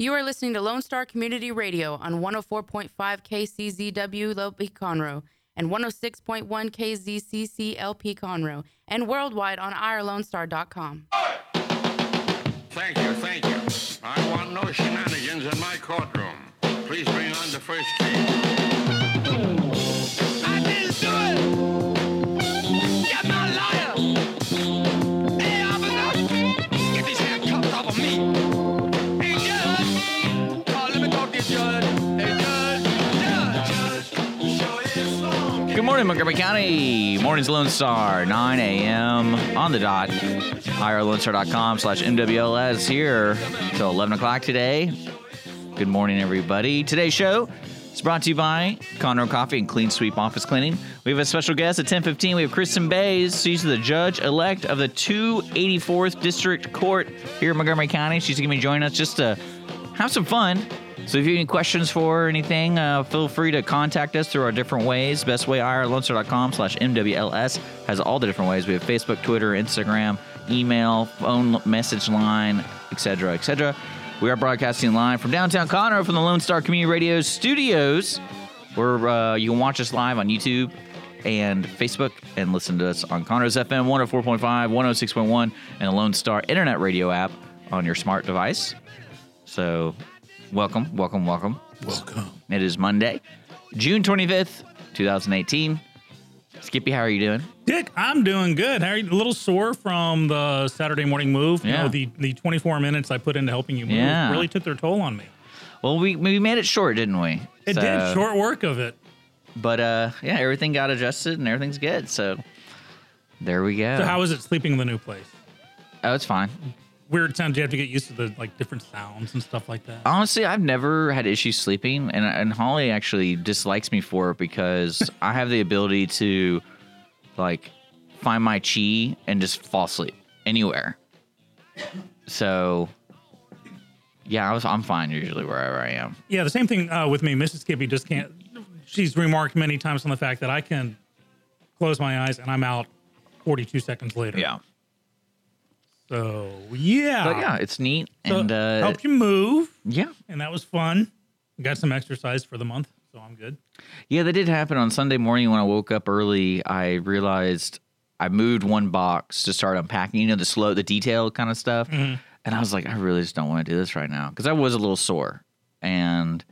You are listening to Lone Star Community Radio on 104.5 KCZW LP Conroe and 106.1 KZCC LP Conroe and worldwide on irlonestar.com. Thank you, thank you. I want no shenanigans in my courtroom. Please bring on the first case. I didn't do it! Morning, Montgomery County. Morning's Lone Star, 9 a.m. on the dot. IRLoneStar.com slash MWLS here till 11 o'clock today. Good morning, everybody. Today's show is brought to you by Conroe Coffee and Clean Sweep Office Cleaning. We have a special guest at 1015. We have Kristin Bays. She's the judge-elect of the 284th District Court here in Montgomery County. She's going to be joining us just to have some fun. So if you have any questions for or anything, uh, feel free to contact us through our different ways. Best way, irlonestar.com slash MWLS has all the different ways. We have Facebook, Twitter, Instagram, email, phone message line, etc., etc. We are broadcasting live from downtown Conroe from the Lone Star Community Radio studios, where uh, you can watch us live on YouTube and Facebook and listen to us on Conroe's FM 104.5, 106.1, and the Lone Star Internet Radio app on your smart device. So, welcome, welcome, welcome. Welcome. It is Monday, June 25th, 2018. Skippy, how are you doing? Dick, I'm doing good. How are you? A little sore from the Saturday morning move. You Yeah. know, the, the 24 minutes I put into helping you move Yeah. really took their toll on me. Well, we, we made it short, didn't we? It So- did short work of it. But uh, yeah, everything got adjusted and everything's good. So there we go. So how is it sleeping in the new place? oh, it's fine. Weird sounds. You have to get used to the like different sounds and stuff like that. Honestly, I've never had issues sleeping, and and Holly actually dislikes me for it because I have the ability to like find my chi and just fall asleep anywhere. So yeah, I was I'm fine usually wherever I am. Yeah, the same thing uh, with me. Mrs. Skippy just can't. She's remarked many times on the fact that I can close my eyes and I'm out 42 seconds later. Yeah, So yeah. but yeah, it's neat So and uh, helped you move, yeah, and that was fun. Got some exercise for the month, so I'm good. Yeah, that did happen on Sunday morning when I woke up early. I realized I moved one box to start unpacking, you know, the slow, the detail kind of stuff. Mm-hmm. And I was like, I really just don't want to do this right now because I was a little sore. And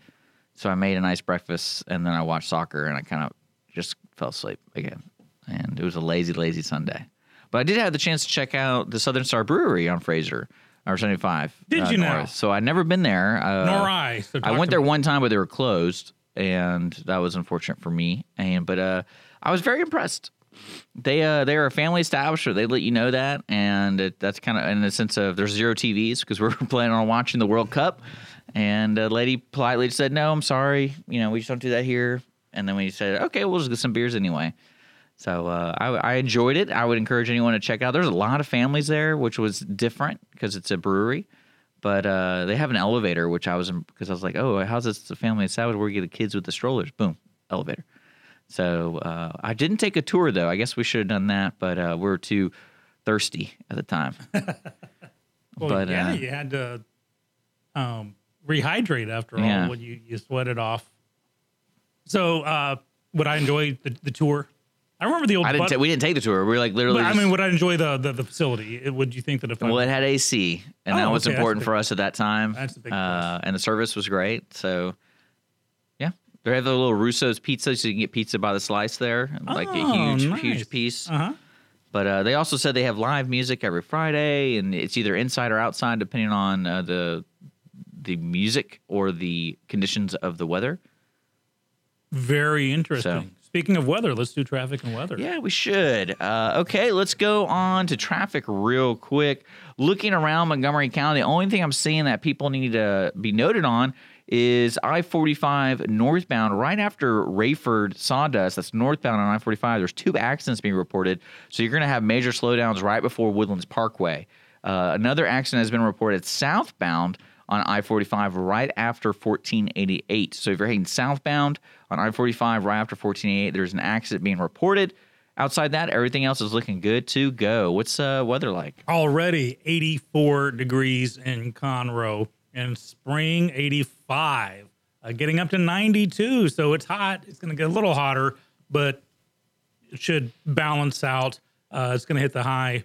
so I made a nice breakfast and then I watched soccer and I kind of just fell asleep again. And it was a lazy, lazy Sunday. But I did have the chance to check out the Southern Star Brewery on Frazier, or 75. Did you now? So I'd never been there. Uh, Nor I. So I went there one time, but they were closed, and that was unfortunate for me. And but uh, I was very impressed. They uh, they are a family establishment. They let you know that, and it, that's kind of in the sense of there's zero TVs because we're planning on watching the World Cup. And a lady politely said, "No, I'm sorry. You know, we just don't do that here." And then we said, "Okay, we'll just get some beers anyway." So uh, I, I enjoyed it. I would encourage anyone to check out. There's a lot of families there, which was different because it's a brewery. But uh, they have an elevator, which I was because I was like, oh, how's this a family establishment where you get the kids with the strollers? Boom, elevator. So uh, I didn't take a tour though. I guess we should have done that, but uh, we were too thirsty at the time. Well, but, yeah, uh, you had to um, rehydrate after Yeah. all when you, you sweat it off. So, uh, would I enjoy the, the tour? I remember the old. I didn't. but, ta- we didn't take the tour. We were like literally. but I just- mean, would I enjoy the the, the facility? It- Would you think that if I well, it had AC, and that Oh, was okay, that's important big. for us at that time. That's a big uh, and the service was great. So, yeah, they have the little Russo's pizza, so you can get pizza by the slice there, like a Oh, huge, nice. huge piece. uh huh. But uh, they also said they have live music every Friday, and it's either inside or outside, depending on uh, the the music or the conditions of the weather. Very interesting. Speaking of weather, let's do traffic and weather. Yeah, we should. Uh, okay, let's go on to traffic real quick. Looking around Montgomery County, the only thing I'm seeing that people need to be noted on is I 45 northbound right after Rayford Sawdust. That's northbound on I 45. There's two accidents being reported. So you're going to have major slowdowns right before Woodlands Parkway. Uh, another accident has been reported southbound on I 45 right after 1488. So if you're heading southbound on I 45 right after 1488, there's an accident being reported. Outside that, everything else is looking good to go. What's uh, weather like? Already 84 degrees in Conroe. and spring 85, uh, getting up to 92. So it's hot. It's going to get a little hotter, but it should balance out. Uh, it's going to hit the high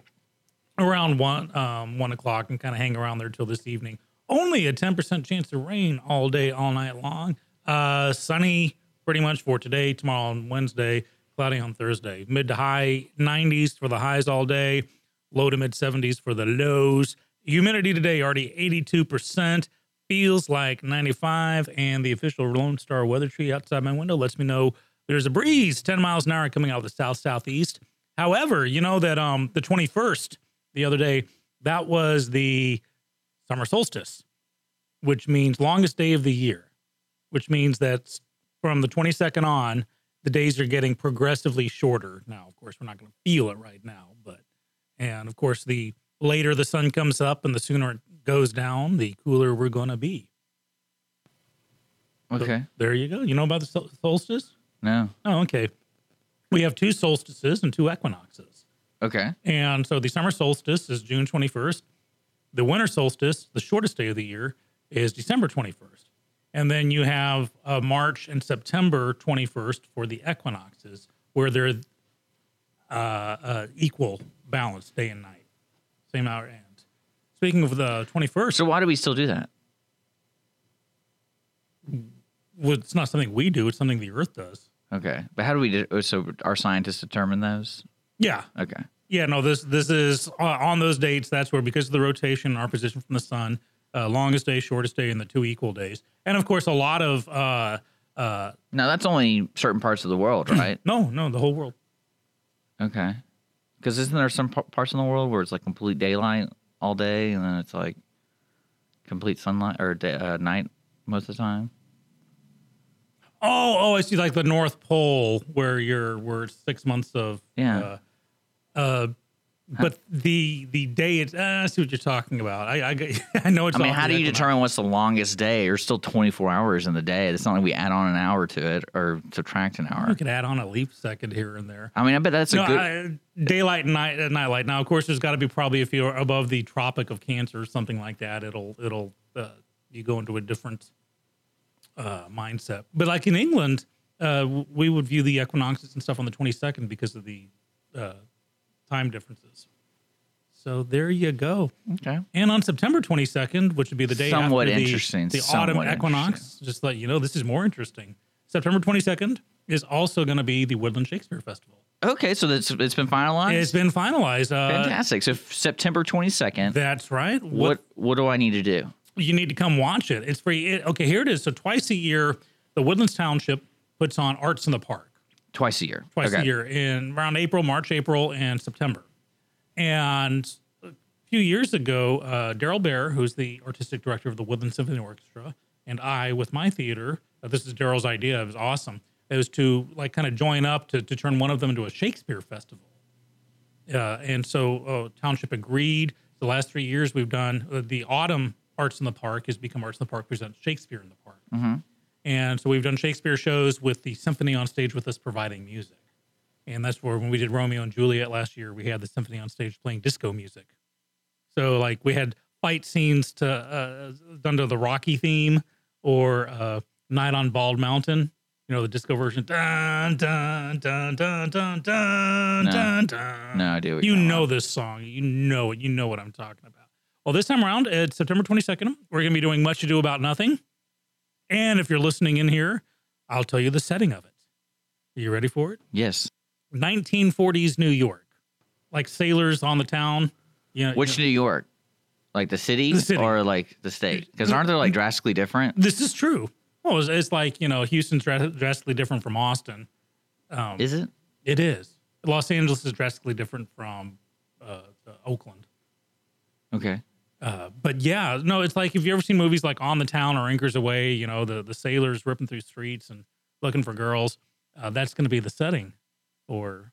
around one um, one o'clock and kind of hang around there till this evening. Only a 10% chance of rain all day, all night long. Uh, sunny pretty much for today, tomorrow, and Wednesday. Cloudy on Thursday. Mid to high 90s for the highs all day. Low to mid 70s for the lows. Humidity today already 82%. Feels like 95. And the official Lone Star weather tree outside my window lets me know there's a breeze 10 miles an hour coming out of the south southeast. However, you know that um the 21st the other day that was the summer solstice, which means longest day of the year, which means that from the 22nd on, the days are getting progressively shorter. Now, of course, we're not going to feel it right now, but and of course, the later the sun comes up and the sooner it goes down, the cooler we're going to be. So Okay. there you go. You know about the sol- solstice? No. Oh, okay. We have two solstices and two equinoxes. Okay. And so the summer solstice is June 21st. The winter solstice, the shortest day of the year, is December 21st. And then you have uh, March and September 21st for the equinoxes, where they're uh, uh, equal balance day and night, same hour ends. Speaking of the 21st, So why do we still do that? well, it's not something we do, it's something the Earth does. Okay. But how do we do so our scientists determine those? Yeah. Okay. Yeah, no, this this is uh, on those dates. That's where because of the rotation, our position from the sun, uh, longest day, shortest day, and the two equal days, and of course a lot of uh, uh, Now that's only certain parts of the world, right? no, no, the whole world. okay. Because isn't there some p- parts in the world where it's like complete daylight all day, and then it's like complete sunlight or day, uh, night most of the time? Oh, oh, I see, like the North Pole where you're where it's six months of Yeah. Uh, uh, but the the day it's uh, I see what you're talking about. I I, I know it's. I mean, how do you determine what's the longest day? There's still 24 hours in the day. It's not like we add on an hour to it or subtract an hour. We could add on a leap second here and there. I mean, I bet that's a good. I, daylight and night, uh, nightlight. Now, of course, there's got to be probably if you're above the Tropic of Cancer or something like that, it'll it'll uh, you go into a different uh, mindset. But like in England, uh, we would view the equinoxes and stuff on the 22nd because of the uh, time differences. So there you go. okay. And on September 22nd, which would be the day Somewhat after the, interesting, the somewhat autumn equinox, just to let you know, this is more interesting. September 22nd is also going to be the Woodland Shakespeare Festival. Okay, so that's it's been finalized. It's been finalized. Uh, Fantastic. So September 22nd. That's right. what what do I need to do? you need to come watch it. It's free. It, okay, here it is. So twice a year, the Woodlands Township puts on Arts in the Park. Twice a year. Twice okay. a year in around April, March, April, and September. And a few years ago, uh, Daryl Bear, who's the artistic director of the Woodland Symphony Orchestra, and I, with my theater, uh, this is Daryl's idea. It was awesome. It was to like kind of join up to, to turn one of them into a Shakespeare festival. Uh, and so uh, township agreed. The last three years we've done uh, the autumn Arts in the Park has become Arts in the Park presents Shakespeare in the Park, and so we've done Shakespeare shows with the symphony on stage with us providing music, and that's where when we did Romeo and Juliet last year, we had the symphony on stage playing disco music. So like we had fight scenes to uh, done to the Rocky theme or uh, Night on Bald Mountain. You know the disco version. Dun dun dun dun dun dun No. dun dun. No idea. What You know this song. You know it. You know what I'm talking about. Well, this time around, it's September 22nd. We're going to be doing Much Ado About Nothing. And if you're listening in here, I'll tell you the setting of it. Are you ready for it? Yes. 1940s New York, like sailors on the town. You know, Which you New York? Like the city, The city. or like the state? Because aren't they like drastically different? this is true. Well, it's, it's like you know, Houston's dra- drastically different from Austin. Um, Is it? it is. Los Angeles is drastically different from uh, uh, Oakland. Okay. Uh, but yeah, no, it's like if you ever seen movies like On the Town or Anchors Aweigh, you know, the the sailors ripping through streets and looking for girls. Uh, that's going to be the setting for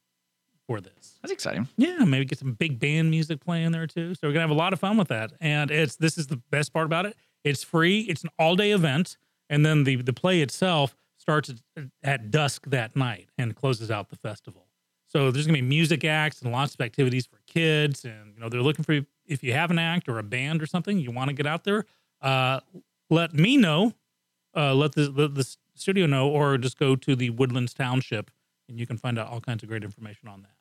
for this. That's exciting. Yeah, maybe get some big band music playing there too. So we're gonna have a lot of fun with that. And it's this is the best part about it. It's free. It's an all day event, and then the the play itself starts at, at dusk that night and closes out the festival. So there's gonna be music acts and lots of activities for kids. And you know they're looking for if you have an act or a band or something you want to get out there. uh, let me know, uh, let the, the the studio know, or just go to the Woodlands Township, and you can find out all kinds of great information on that.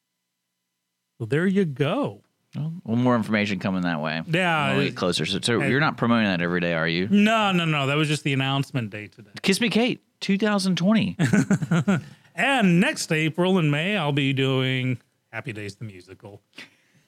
So there you go. Well, well, more information coming that way. Yeah, we it- get closer. So, so Hey. you're not promoting that every day, are you? No, no, no. That was just the announcement day today. Kiss Me Kate, 2020. And next April and May, I'll be doing Happy Days the musical.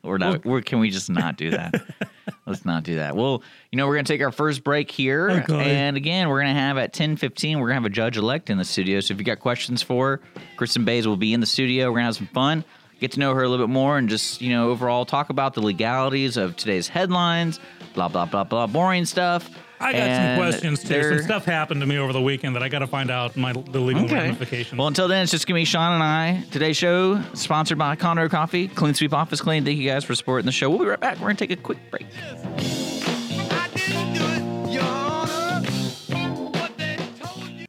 We're not. We're, can we just not do that? Let's not do that. Well, you know, we're gonna take our first break here, oh, Okay. and again, we're gonna have at ten fifteen. We're gonna have a judge elect in the studio. So if you got questions for her, Kristin Bays will be in the studio. We're gonna have some fun, get to know her a little bit more, and just you know, overall talk about the legalities of today's headlines. Blah blah blah blah. Boring stuff. I got And some questions too. Some stuff happened to me over the weekend that I got to find out my the legal Okay. ramifications. Well, until then, it's just gonna be Sean and I. Today's show sponsored by Conroe Coffee, Clean Sweep Office Clean. Thank you guys for supporting the show. We'll be right back. We're gonna take a quick break. I didn't do it, Your Honor. What they told you.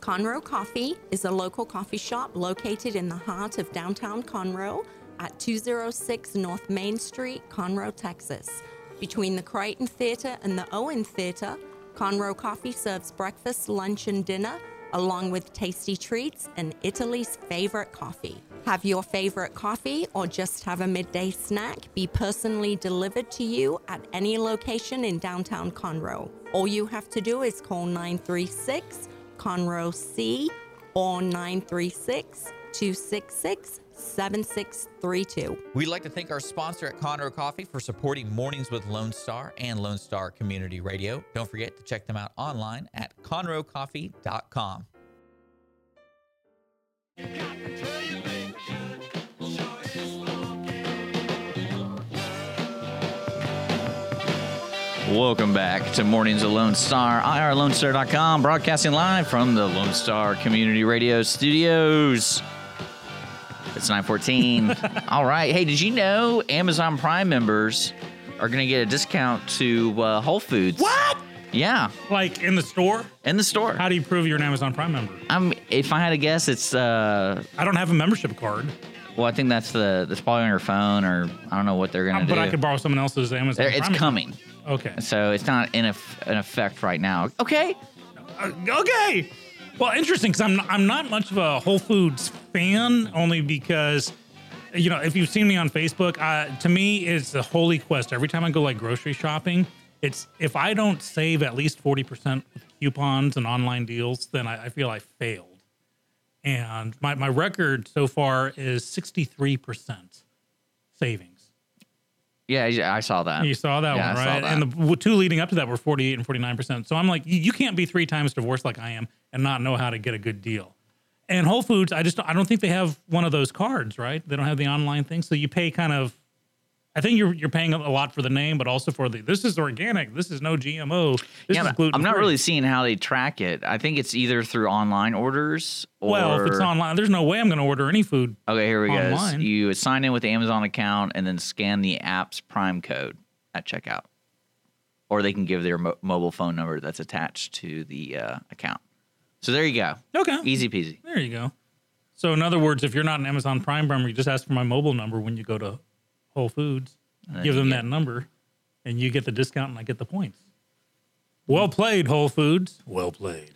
Conroe Coffee is a local coffee shop located in the heart of downtown Conroe at 206 North Main Street, Conroe, Texas. Between the Crighton Theater and the Owen Theater, Conroe Coffee serves breakfast, lunch, and dinner, along with tasty treats and Italy's favorite coffee. Have your favorite coffee or just have a midday snack be personally delivered to you at any location in downtown Conroe. All you have to do is call 936 Conroe C or 936 266 7632. We'd like to thank our sponsor at Conroe Coffee for supporting Mornings with Lone Star and Lone Star Community Radio. Don't forget to check them out online at conroecoffee.com. Welcome back to Mornings of Lone Star, irlonestar.com, broadcasting live from the Lone Star Community Radio Studios. It's 914. All right. Hey, did you know Amazon Prime members are going to get a discount to uh, Whole Foods? what? Yeah, Like in the store? in the store. How do you prove you're an Amazon Prime member? I'm, if I had to guess, it's, uh, I don't have a membership card, well, I think that's the, that's probably on your phone or I don't know what they're going to do. but I could borrow someone else's Amazon. There- it's Prime coming. Okay. So it's not in, eff- in effect right now. Okay. Uh, okay. Well, interesting because I'm I'm not much of a Whole Foods fan, only because you know if you've seen me on Facebook, uh, to me it's a holy quest. Every time I go like grocery shopping, it's if I don't save at least forty percent with coupons and online deals, then I, I feel I failed. And my my record so far is sixty three percent savings. Yeah, I saw that. You saw that Yeah, one, right? that. And the two leading up to that were 48 and 49%. So I'm like, you, you can't be three times divorced like I am and not know how to get a good deal. And Whole Foods, I just I don't think they have one of those cards, right? They don't have the online thing, so you pay kind of. I think you're you're paying a lot for the name, but also for the this is organic, this is no GMO, this yeah, is gluten. I'm not really seeing how they track it. I think it's either through online orders or. well. If it's online, there's no way I'm going to order any food. Okay, here we go. You sign in with the Amazon account and then scan the app's Prime code at checkout, or they can give their mo- mobile phone number that's attached to the uh, account. So there you go. Okay, Easy peasy. There you go. So in other words, if you're not an Amazon Prime member, you just ask for my mobile number when you go to Whole Foods, give them get- that number, and you get the discount and I get the points. Well played, Whole Foods. Well played.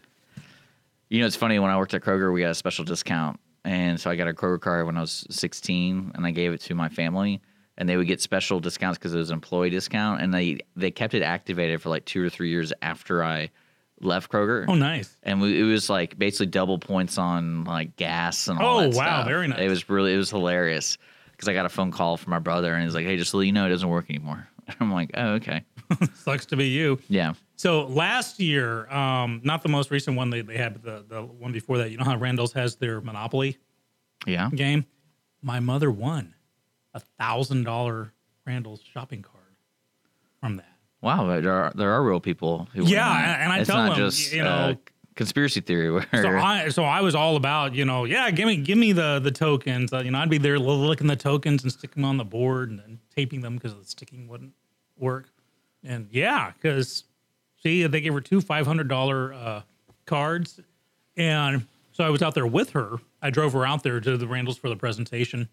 You know, it's funny when I worked at Kroger, we got a special discount, and so I got a Kroger card when I was 16, and I gave it to my family, and they would get special discounts because it was an employee discount, and they they kept it activated for like two or three years after I left Kroger. Oh, nice. and we, it was like basically double points on like gas and all Oh, that wow, stuff. very nice. It was really it was hilarious because I got a phone call from my brother and he's like, "Hey, just let you know, it doesn't work anymore." I'm like, "Oh, okay, Sucks to be you. yeah." So last year, um, not the most recent one they, they had, but the, the one before that, you know how Randall's has their Monopoly Yeah. game? My mother won a thousand dollar Randall's shopping card from that. Wow, there are there are real people who. Yeah, and- and I it's tell not them, just you know- uh, conspiracy theory where So I so I was all about you know yeah give me give me the the tokens. Uh, you know I'd be there licking the tokens and sticking them on the board and then taping them because the sticking wouldn't work. And yeah because see they gave her two five hundred dollar uh, cards. And so I was out there with her. I drove her out there to the Randalls for the presentation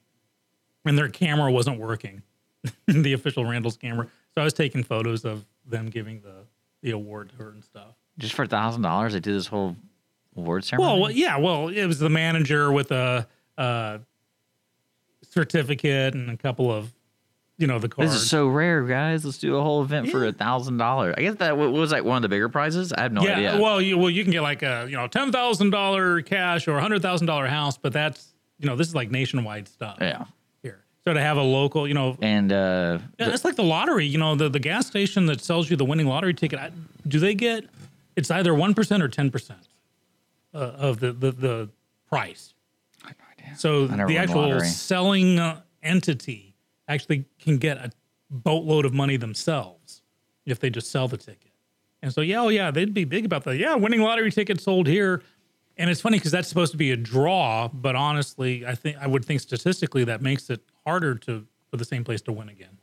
and their camera wasn't working. The official Randall's camera. So I was taking photos of them giving the the award to her and stuff. Just for a thousand dollars, they did this whole award ceremony. Well, well, yeah, well, it was the manager with a, uh certificate and a couple of, you know, the cards. this is so rare, guys. Let's do a whole event for a thousand dollars. I guess that wa- was like one of the bigger prizes. I have no yeah, idea. well, you well you can get like a you know ten thousand dollar cash or a hundred thousand dollar house, but that's you know this is like nationwide stuff yeah, here. So to have a local, you know, and uh, Yeah, it's like the lottery. You know, the, the gas station that sells you the winning lottery ticket. I, do they get? It's either one percent or ten percent uh, of the, the the price. So I never the won the actual lottery. selling uh, entity actually can get a boatload of money themselves if they just sell the ticket. And so yeah, oh yeah, they'd be big about that. Yeah, winning lottery ticket sold here. And it's funny because that's supposed to be a draw, but honestly, I think I would think statistically that makes it harder to for the same place to win again.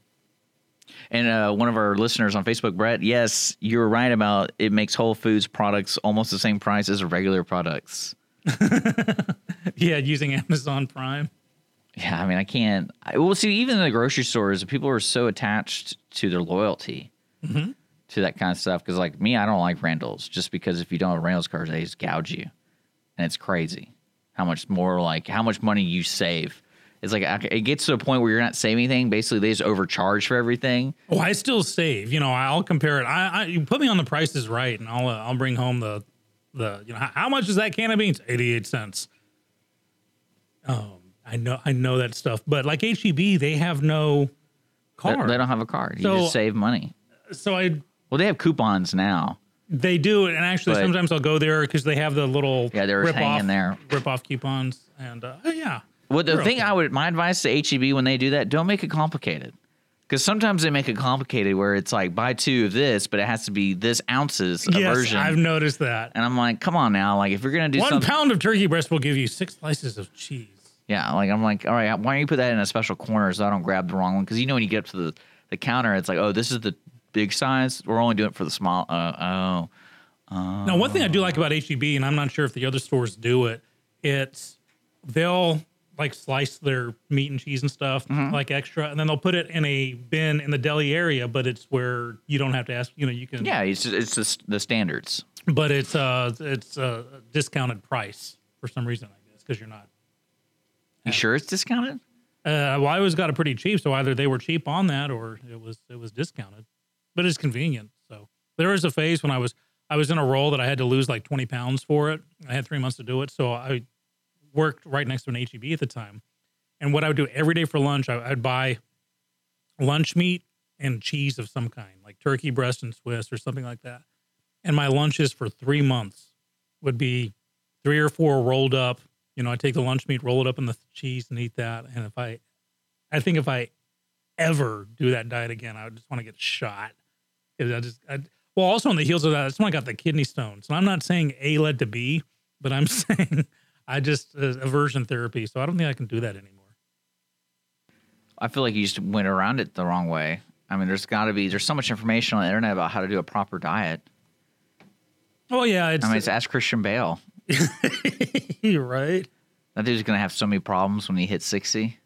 And uh, one of our listeners on Facebook, Brett, yes, you're right about it makes Whole Foods products almost the same price as regular products. Yeah, using Amazon Prime. Yeah, I mean, I can't. I, well, see, even in the grocery stores, people are so attached to their loyalty to that kind of stuff. Because, like me, I don't like Randall's just because if you don't have Randall's cards, they just gouge you, and it's crazy how much more like how much money you save. It's like it gets to a point where you're not saving anything. Basically, they just overcharge for everything. Oh, I still save. You know, I'll compare it. I, I you put me on the prices right, and I'll uh, I'll bring home the the you know how, how much is that can of beans? Eighty eight cents. Um, I know I know that stuff, but like HEB, they have no They, card. they don't have a card. You So- just save money. so I Well, they have coupons now. they do, and actually But- sometimes I'll go there because they have the little Yeah, they're rip hanging off, there. rip off coupons, and uh, yeah. Well, the thing okay. I would, my advice to HEB when they do that, don't make it complicated. Because sometimes they make it complicated where it's like buy two of this, but it has to be this ounces a Yes, version. I've noticed that. and I'm like, come on now, like if you're gonna do One something, pound of turkey breast will give you six slices of cheese. yeah, like I'm like, all right, why don't you put that in a special corner so I don't grab the wrong one? Because you know when you get up to the the counter, it's like, oh, this is the big size. We're only doing it for the small. Uh, oh, Now, one thing I do like about HEB, and I'm not sure if the other stores do it, it's they'll like slice their meat and cheese and stuff Mm-hmm. like extra, and then they'll put it in a bin in the deli area. But it's where you don't have to ask. You know, you can. yeah, it's it's just the standards. But it's uh it's a discounted price for some reason, I guess, because you're not. You sure it's discounted? Uh, well, I always got it pretty cheap, so either they were cheap on that or it was it was discounted. But it's convenient. So there was a phase when I was I was in a role that I had to lose like twenty pounds for it. I had three months to do it, so I worked right next to an HEB at the time. And what I would do every day for lunch, I, I'd buy lunch meat and cheese of some kind, like turkey breast and Swiss or something like that. And my lunches for three months would be three or four rolled up. You know, I take the lunch meat, roll it up in the cheese, and eat that. And if I, I think if I ever do that diet again, I would just want to get shot. 'Cause I just, I, well, also on the heels of that, that's when I got the kidney stones. And I'm not saying A led to B, but I'm saying I just uh, aversion therapy. So I don't think I can do that anymore. I feel like you just went around it the wrong way. I mean, there's got to be there's so much information on the internet about how to do a proper diet. Oh yeah, it's, I mean, it's ask Christian Bale. you're right. That dude's gonna have so many problems when he hits sixty.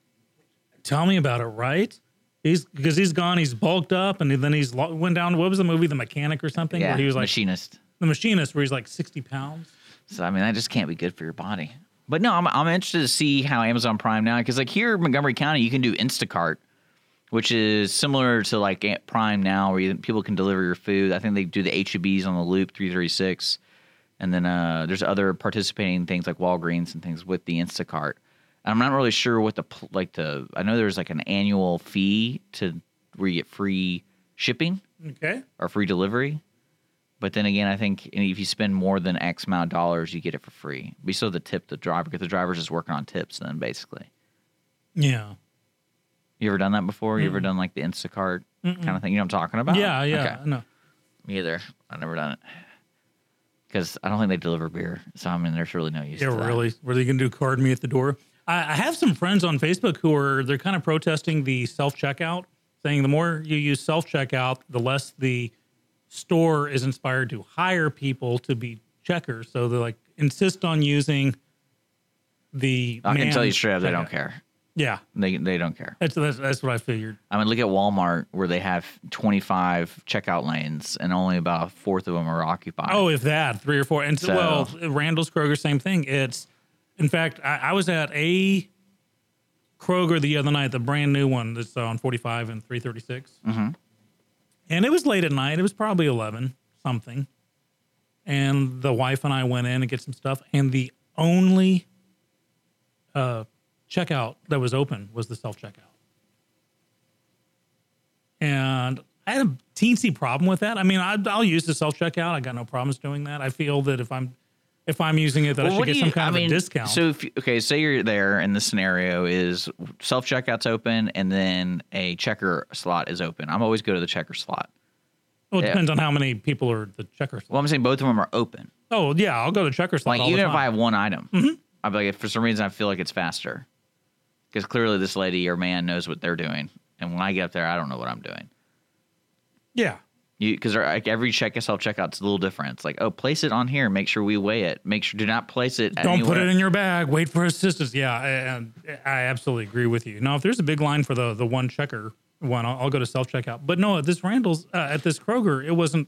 Tell me about it, right? He's because he's gone. He's bulked up, and then he's went down. What was the movie, The Mechanic or something? Yeah, where he was like machinist. the machinist, where he's like sixty pounds. So I mean, that just can't be good for your body. But no, I'm I'm interested to see how Amazon Prime now because like here in Montgomery County, you can do Instacart, which is similar to like Prime now, where you, people can deliver your food. I think they do the HEBs on the Loop 336, and then uh, there's other participating things like Walgreens and things with the Instacart. And I'm not really sure what the like the. I know there's like an annual fee to where you get free shipping Okay. or free delivery. But then again, I think if you spend more than X amount of dollars, you get it for free. We still have to tip the driver because the driver's just working on tips. Then basically, Yeah. you ever done that before? You ever done like the Instacart kind of thing? You know what I'm talking about? Yeah. Yeah. Okay. No. Me either. I've never done it because I don't think they deliver beer. So I mean, there's really no use. Yeah. Really. Were they going to do card me at the door? I, I have some friends on Facebook who are they're kind of protesting the self checkout, saying the more you use self checkout, the less the store is inspired to hire people to be checkers. So they like insist on using the. I can tell you straight up, they don't care. Yeah, They they don't care. that's that's, that's what I figured. I mean, look at Walmart where they have 25 checkout lanes and only about a fourth of them are occupied. Oh, if that, three or four. And so, well, Randall's Kroger, same thing. It's, in fact, I, I was at a Kroger the other night, the brand new one that's on 45 and 336. Mm-hmm. And it was late at night. It was probably 11 something. And the wife and I went in and get some stuff. And the only uh, checkout that was open was the self checkout. And I had a teensy problem with that. I mean, I, I'll use the self checkout. I got no problems doing that. I feel that if I'm if I'm using it, that I should get some you- kind I of mean, a discount. So, if, you- okay, say you're there and the scenario is self checkout's open and then a checker slot is open. I'm always go to the checker slot. well, it yeah. depends on how many people are the checker slot. Well, I'm saying both of them are open. oh yeah, I'll go to checker slot. Like even if I have one item, Mm-hmm. I'd be like, if for some reason I feel like it's faster, because clearly this lady or man knows what they're doing, and when I get up there, I don't know what I'm doing. yeah, You because like every check self checkout's a little different. It's like, oh, place it on here. Make sure we weigh it. Make sure do not place it. don't put it in your bag. Wait for assistance. Yeah, and I absolutely agree with you. Now, if there's a big line for the the one checker one, I'll, I'll go to self checkout. But no, at this Randall's uh, at this Kroger, it wasn't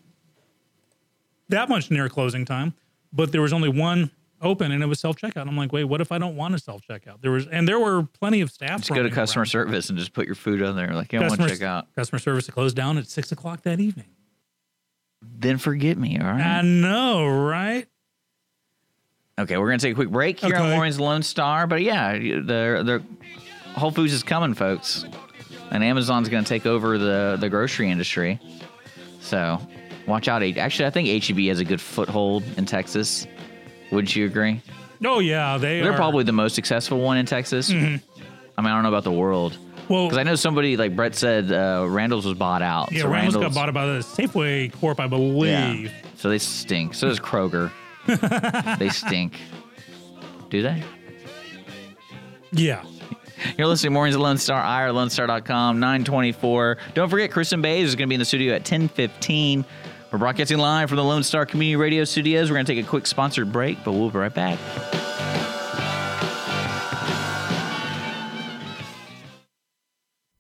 that much near closing time, but there was only one open and it was self checkout. I'm like, wait, what if I don't want to self checkout? There was and there were plenty of staff. Just go to customer around. service and just put your food on there. Like, I want to check out. customer service closed down at six o'clock that evening. Then forget me. All right. I know, right? Okay, we're gonna take a quick break here on Mornings Lone Star, but yeah, the the Whole Foods is coming, folks, and Amazon's gonna take over the the grocery industry. So watch out. Actually, I think HEB has a good foothold in Texas. Wouldn't you agree? Oh yeah, they They're are. probably the most successful one in Texas. Mm-hmm. I mean, I don't know about the world well. because I know somebody like Brett said uh, Randall's was bought out. yeah, so Randall's got bought by the Safeway Corp, I believe. Yeah. So they stink. So does Kroger. they stink. Do they? Yeah. You're listening to Mornings at Lone Star, IRLoneStar.com, 924. Don't forget, Kristin Bays is going to be in the studio at 1015. We're broadcasting live from the Lone Star Community Radio Studios. We're going to take a quick sponsored break, but we'll be right back.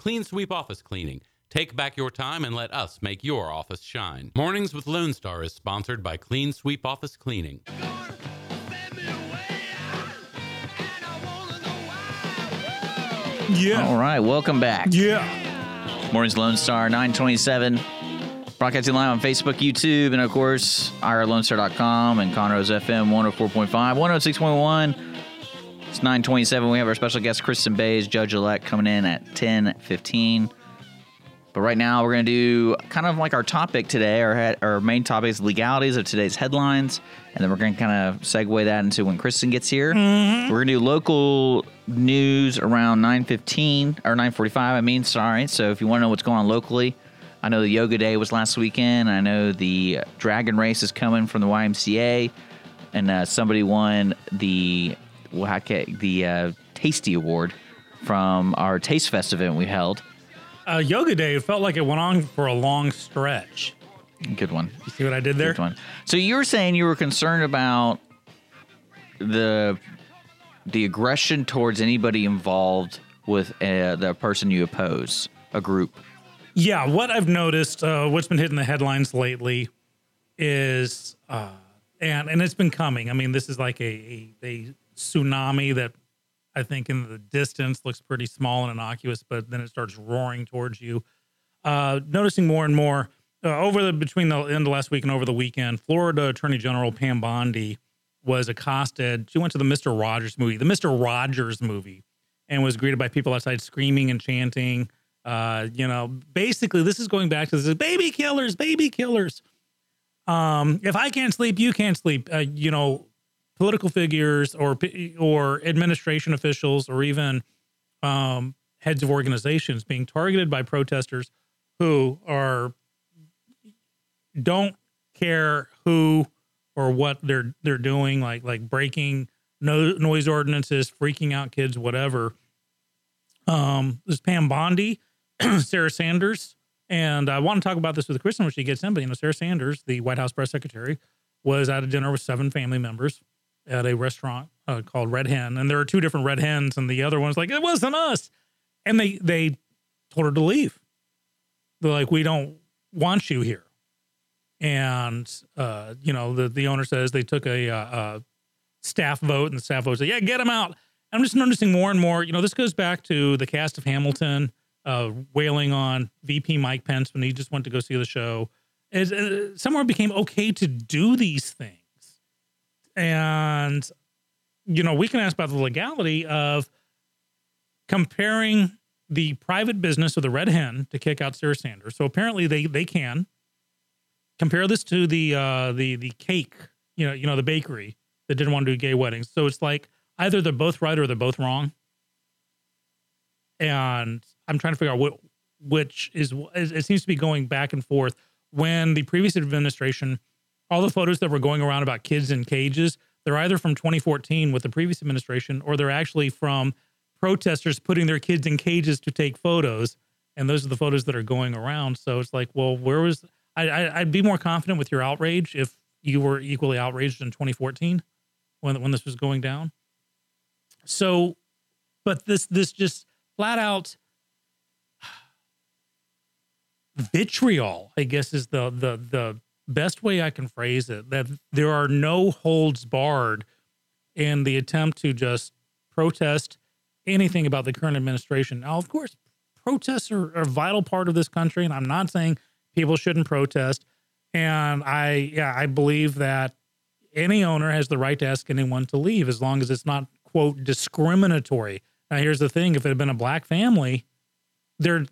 Clean Sweep Office Cleaning. Take back your time and let us make your office shine. Mornings with Lone Star is sponsored by Clean Sweep Office Cleaning. Yeah. All right, welcome back. Yeah. Mornings Lone Star, 927. Broadcasting live on Facebook, YouTube, and of course, IRLoneStar.com and Conroe's FM 104.5, 106.1. It's 927. We have our special guest, Kristin Bays, Judge elect, coming in at 1015. But right now, we're going to do kind of like our topic today. Our, head, our main topic is legalities of today's headlines. And then we're going to kind of segue that into when Kristin gets here. We're going to do local news around 9.15, or 9.45, I mean, sorry. So if you want to know what's going on locally, I know the Yoga Day was last weekend. I know the Dragon Race is coming from the YMCA. And uh, somebody won the, the uh, Tasty Award from our Taste Fest event we held. Uh, Yoga Day, it felt like it went on for a long stretch. Good one. You see what I did there? Good one. So you were saying you were concerned about the the aggression towards anybody involved with uh, the person you oppose, a group. Yeah, what I've noticed, uh, what's been hitting the headlines lately is, uh, and and it's been coming. I mean, this is like a, a, a tsunami that I think in the distance looks pretty small and innocuous, but then it starts roaring towards you. Uh, noticing more and more uh, over the between the end of last week and over the weekend, Florida Attorney General Pam Bondi was accosted. She went to the Mister Rogers movie, the Mister Rogers movie, and was greeted by people outside screaming and chanting. Uh, you know, basically, this is going back to this baby killers, baby killers. Um, if I can't sleep, you can't sleep. Uh, you know, political figures or or administration officials or even um, heads of organizations being targeted by protesters who are don't care who or what they're they're doing, like like breaking no, noise ordinances, freaking out kids, whatever. Um, this Pam Bondi, Sarah Sanders, and I want to talk about this with Kristin when she gets in. But you know, Sarah Sanders, the White House press secretary, was at a dinner with seven family members at a restaurant uh, called Red Hen, and there are two different Red Hens, and the other one's like, "It wasn't us," and they they told her to leave. They're like, "We don't want you here." And uh, you know, the the owner says they took a, uh, uh staff vote, and the staff vote said, "Yeah, get him out." I'm just noticing more and more. You know, this goes back to the cast of Hamilton uh, wailing on VP Mike Pence when he just went to go see the show. It, uh, somewhere became okay to do these things, and you know, we can ask about the legality of comparing the private business of the Red Hen to kick out Sarah Sanders. So apparently they they can compare this to the uh, the the cake, you know, you know, the bakery that didn't want to do gay weddings. So it's like either they're both right or they're both wrong. And I'm trying to figure out what which is it seems to be going back and forth. When the previous administration, all the photos that were going around about kids in cages, they're either from 2014 with the previous administration or they're actually from protesters putting their kids in cages to take photos. And those are the photos that are going around. So it's like, well, where was I, I I'd be more confident with your outrage if you were equally outraged in 2014 when when this was going down. So, but this this just flat out vitriol, I guess, is the the the best way I can phrase it. That there are no holds barred in the attempt to just protest anything about the current administration. Now, of course, protests are, are a vital part of this country, and I'm not saying people shouldn't protest. And I, yeah, I believe that any owner has the right to ask anyone to leave as long as it's not quote discriminatory. Now, here's the thing: if it had been a black family, there'd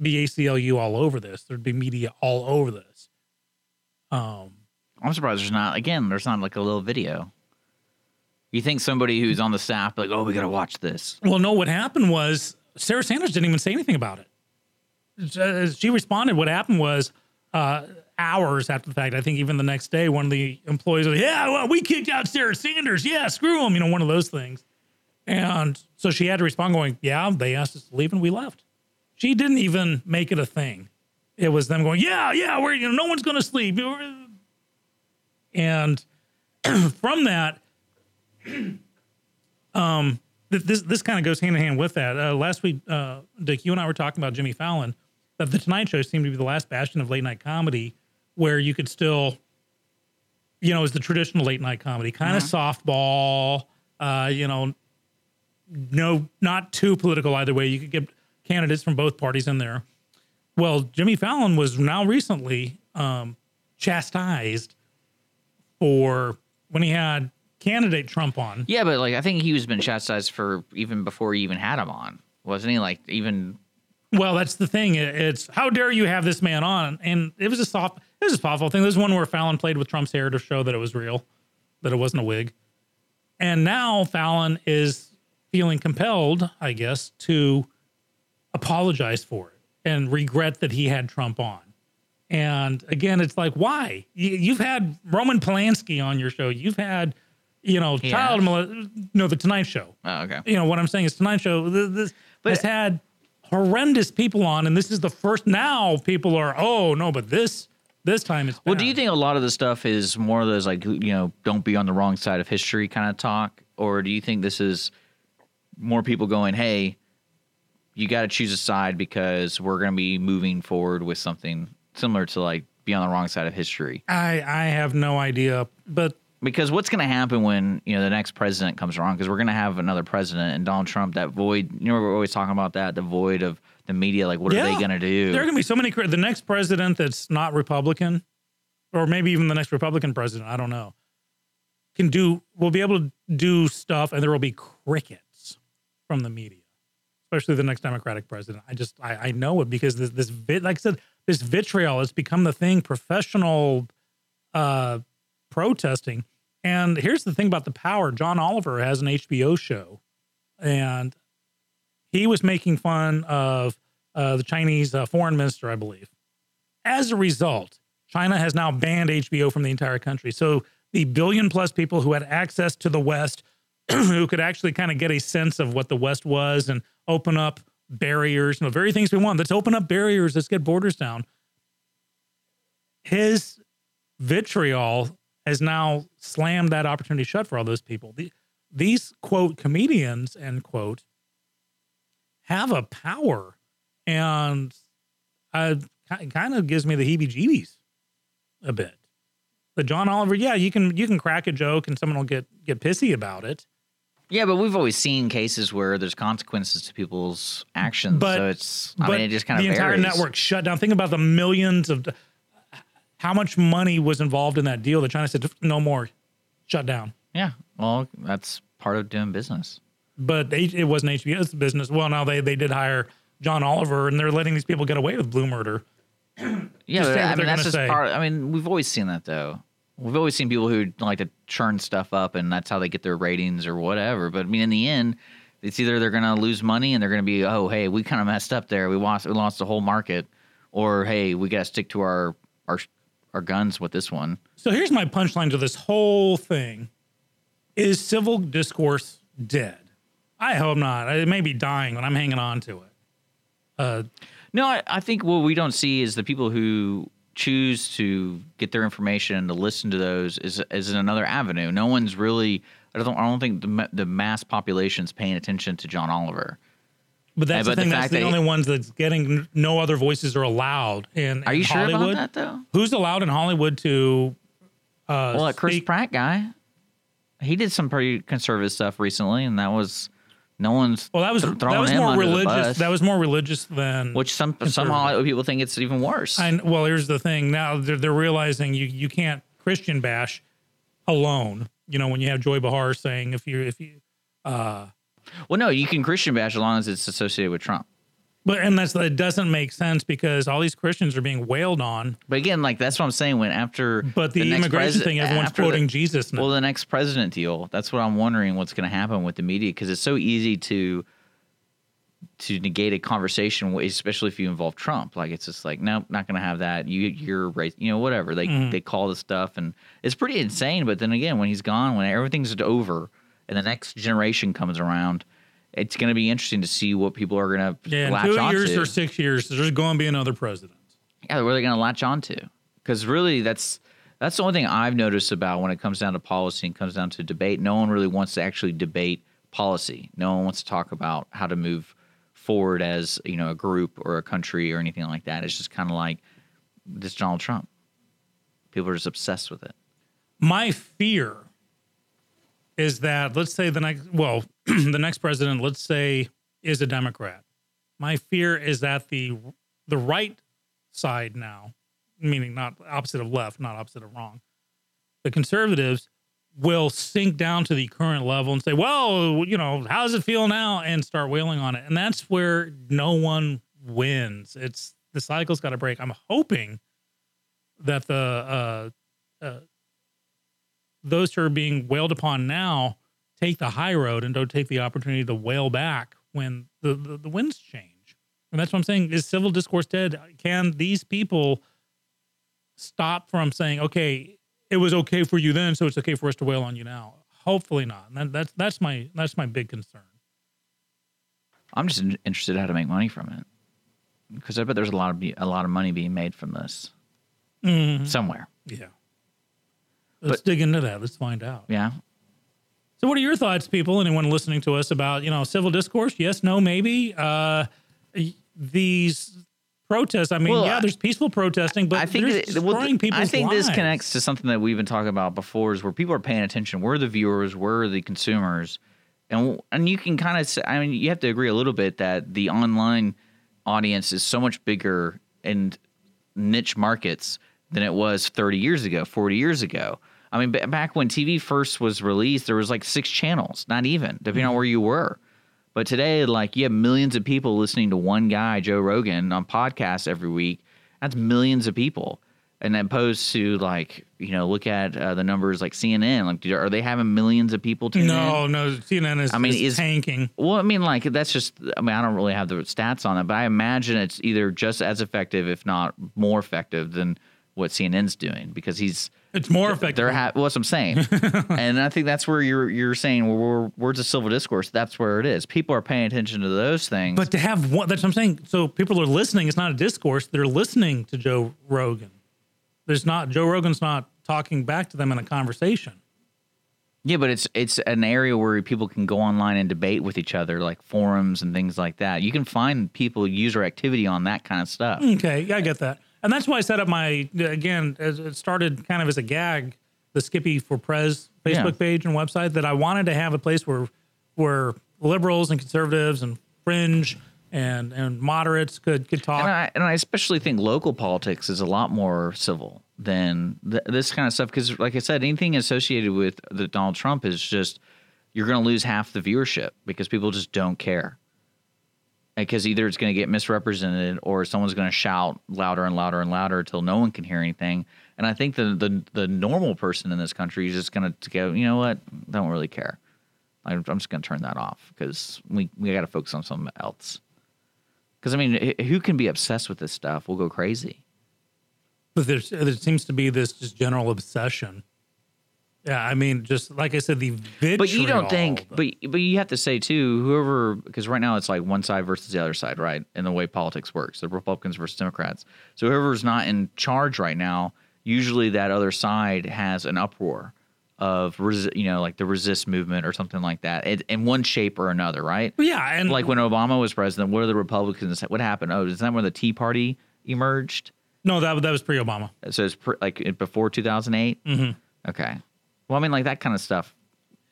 be ACLU all over this. There'd be media all over this. Um, I'm surprised there's not. Again, there's not like a little video. You think somebody who's on the staff, like, oh, we got to watch this. Well, no, what happened was Sarah Sanders didn't even say anything about it. She responded. What happened was uh, hours after the fact. I think even the next day, one of the employees was, "Yeah, well, we kicked out Sarah Sanders. Yeah, screw them." You know, one of those things. And so she had to respond, going, "Yeah, they asked us to leave, and we left." She didn't even make it a thing. It was them going, "Yeah, yeah, we're you know, no one's going to sleep." And from that, um, this this kind of goes hand in hand with that. Uh, last week, uh, Dick, you and I were talking about Jimmy Fallon. That the Tonight Show seemed to be the last bastion of late night comedy where you could still, you know, is the traditional late night comedy, kind of softball, uh, you know, no, not too political either way. You could get candidates from both parties in there. Well, Jimmy Fallon was now recently um, chastised for when he had candidate Trump on. Yeah, but like I think he was been chastised for even before he even had him on, wasn't he? Like even Well, that's the thing. It's how dare you have this man on? And it was a soft, it was a softball thing. There's one where Fallon played with Trump's hair to show that it was real, that it wasn't a wig. And now Fallon is feeling compelled, I guess, to apologize for it and regret that he had Trump on. And again, it's like, why? You, you've had Roman Polanski on your show. You've had, you know, He child, no, the Tonight Show oh, okay. you know what I'm saying is Tonight Show th- this But- has had horrendous people on, and this is the first. Now people are oh no, but this this time it's Well, do you think a lot of the stuff is more of those like you know don't be on the wrong side of history kind of talk, or do you think this is more people going, hey, you got to choose a side because we're going to be moving forward with something similar to like be on the wrong side of history? I I have no idea, but Because what's going to happen when you know the next president comes around? Because we're going to have another president, and Donald Trump, that void. You know, we're always talking about that the void of the media. Like, what are they going to do? There are going to be so many. The next president that's not Republican, or maybe even the next Republican president, I don't know, can do. We'll be able to do stuff, and there will be crickets from the media, especially the next Democratic president. I just I, I know it because this this vit, like I said, this vitriol has become the thing. Professional uh, protesting, and here's the thing about the power. John Oliver has an HBO show, and he was making fun of uh, the Chinese uh, foreign minister, I believe. As a result, China has now banned HBO from the entire country. So the billion plus people who had access to the West, who could actually kind of get a sense of what the West was and open up barriers, you know, very things we want. Let's open up barriers. Let's get borders down. His vitriol has now slammed that opportunity shut for all those people. The, these quote comedians end quote have a power, and uh, it kind of gives me the heebie-jeebies a bit. But John Oliver, yeah, you can you can crack a joke and someone will get get pissy about it. Yeah, but we've always seen cases where there's consequences to people's actions. But- so it's, I but mean, it just kind of the entire varies. network shut down. Think about the millions of how much money was involved in that deal that China said no more, shut down. Yeah, well, that's part of doing business. But it wasn't HBO's business. Well, now they they did hire John Oliver, and they're letting these people get away with blue murder. Yeah, I mean that's just say. part. I mean, we've always seen that though. We've always seen people who like to churn stuff up, and that's how they get their ratings or whatever. But I mean, in the end, it's either they're going to lose money and they're going to be, oh, hey, we kind of messed up there. We lost, we lost the whole market, or hey, we got to stick to our our our guns with this one. So here's my punchline to this whole thing: Is civil discourse dead? I hope not. It may be dying, but I'm hanging on to it. Uh, No, I, I think what we don't see is the people who choose to get their information and to listen to those is is another avenue. No one's really. I don't. I don't think the the mass population's paying attention to John Oliver. but that's Yeah, the but the that's the that only ones that's getting. No other voices are allowed in. Are in you sure Hollywood. about that though? Who's allowed in Hollywood to? Uh, Well, that Chris Pratt guy, he did some pretty conservative stuff recently, and that was no one's. Well, that was th- that was more religious. That was more religious than which some some conservative. People think it's even worse. And well, here's the thing. Now they're, they're realizing you you can't Christian bash alone. You know, when you have Joy Behar saying if you if you uh well, no, you can Christian bash as long as it's associated with Trump. But and that's it doesn't make sense because all these Christians are being wailed on. But again, like that's what I'm saying. When after But the, next immigration presi- thing, everyone's after the- quoting Jesus now. Well, the next president deal. That's what I'm wondering. What's going to happen with the media because it's so easy to to negate a conversation, especially if you involve Trump. Like it's just like, no, not going to have that. You, you're right. You know, whatever they Mm-hmm. they call this stuff, and it's pretty insane. But then again, when he's gone, when everything's over, and the next generation comes around, it's going to be interesting to see what people are going to yeah, latch two onto. years or six years, there's going to be another president. Yeah, where are they going to latch onto? Because really, that's that's the only thing I've noticed about when it comes down to policy and comes down to debate. No one really wants to actually debate policy. No one wants to talk about how to move forward as you know a group or a country or anything like that. It's just kind of like this Donald Trump. People are just obsessed with it. My fear is that let's say the next well, the next president, let's say, is a Democrat. My fear is that the the right side now, meaning not opposite of left, not opposite of wrong, the conservatives will sink down to the current level and say, "Well, you know, how does it feel now?" and start wailing on it. And that's where no one wins. It's the cycle's got to break. I'm hoping that the uh, uh, those who are being wailed upon now take the high road and don't take the opportunity to wail back when the, the, the winds change. And that's what I'm saying. Is civil discourse dead? Can these people stop from saying, okay, it was okay for you then, so it's okay for us to wail on you now? Hopefully not. And that, that's that's my that's my big concern. I'm just interested in how to make money from it because I bet there's a lot of be- a lot of money being made from this mm-hmm. somewhere. Yeah. Let's dig into that. Let's find out. Yeah, So, what are your thoughts, people? Anyone listening to us about you know civil discourse? Yes, no, maybe. Uh, these protests. I mean, Well, yeah, there's peaceful protesting, but I think there's that- well, people's I think this connects to something that we've been talking about before, is where people are paying attention. We're the viewers, we're the consumers, and and you can kind of. I mean, you have to agree a little bit that the online audience is so much bigger in niche markets than it was 30 years ago, 40 years ago. I mean, ba- back when TV first was released, there was like six channels, not even depending on where you were. But today, like you have millions of people listening to one guy, Joe Rogan, on podcasts every week. That's millions of people. and opposed to like you know look at uh, the numbers like CNN. Like, are they having millions of people tune in? No, no, CNN is, I mean, is is- tanking. Well, I mean, like that's just. I mean, I don't really have the stats on it, but I imagine it's either just as effective, if not more effective, than what CNN's doing because he's It's more effective. they're ha- well, that's what I'm saying, and I think that's where you're you're saying well, we're, words of civil discourse. That's where it is. People are paying attention to those things. But to have one, that's what I'm saying. So people are listening. It's not a discourse. They're listening to Joe Rogan. There's not, Joe Rogan's not talking back to them in a conversation. Yeah, but it's it's an area where people can go online and debate with each other, like forums and things like that. You can find people user activity on that kind of stuff. Okay, yeah, I get that, and that's why I set up my again. It started kind of as a gag, the Skippy for Prez Facebook Yeah. page and website that I wanted to have a place where where liberals and conservatives and fringe and and moderates could could talk. And I, and I especially think local politics is a lot more civil than th- this kind of stuff because, like I said, anything associated with the Donald Trump is just you're going to lose half the viewership because people just don't care. Because either it's going to get misrepresented or someone's going to shout louder and louder and louder until no one can hear anything. And I think the the, the normal person in this country is just going to go, you know what, don't really care. I'm, I'm just going to turn that off because we we got to focus on something else. Because I mean, who can be obsessed with this stuff? We'll go crazy. but there's there seems to be this just general obsession. Yeah, I mean, just like I said, the vitriol. But you don't think, but but you have to say too, whoever, because right now it's like one side versus the other side, right? In the way politics works, the Republicans versus Democrats. So whoever's not in charge right now, usually that other side has an uproar of, resi- you know, like the resist movement or something like that, it, in one shape or another, right? yeah, and Like when Obama was president, what are the Republicans? What happened? Oh, is that when the Tea Party emerged? no, that that was pre-Obama. So it's pr- like before 2008. Mm-hmm. Okay. Well, I mean, like that kind of stuff.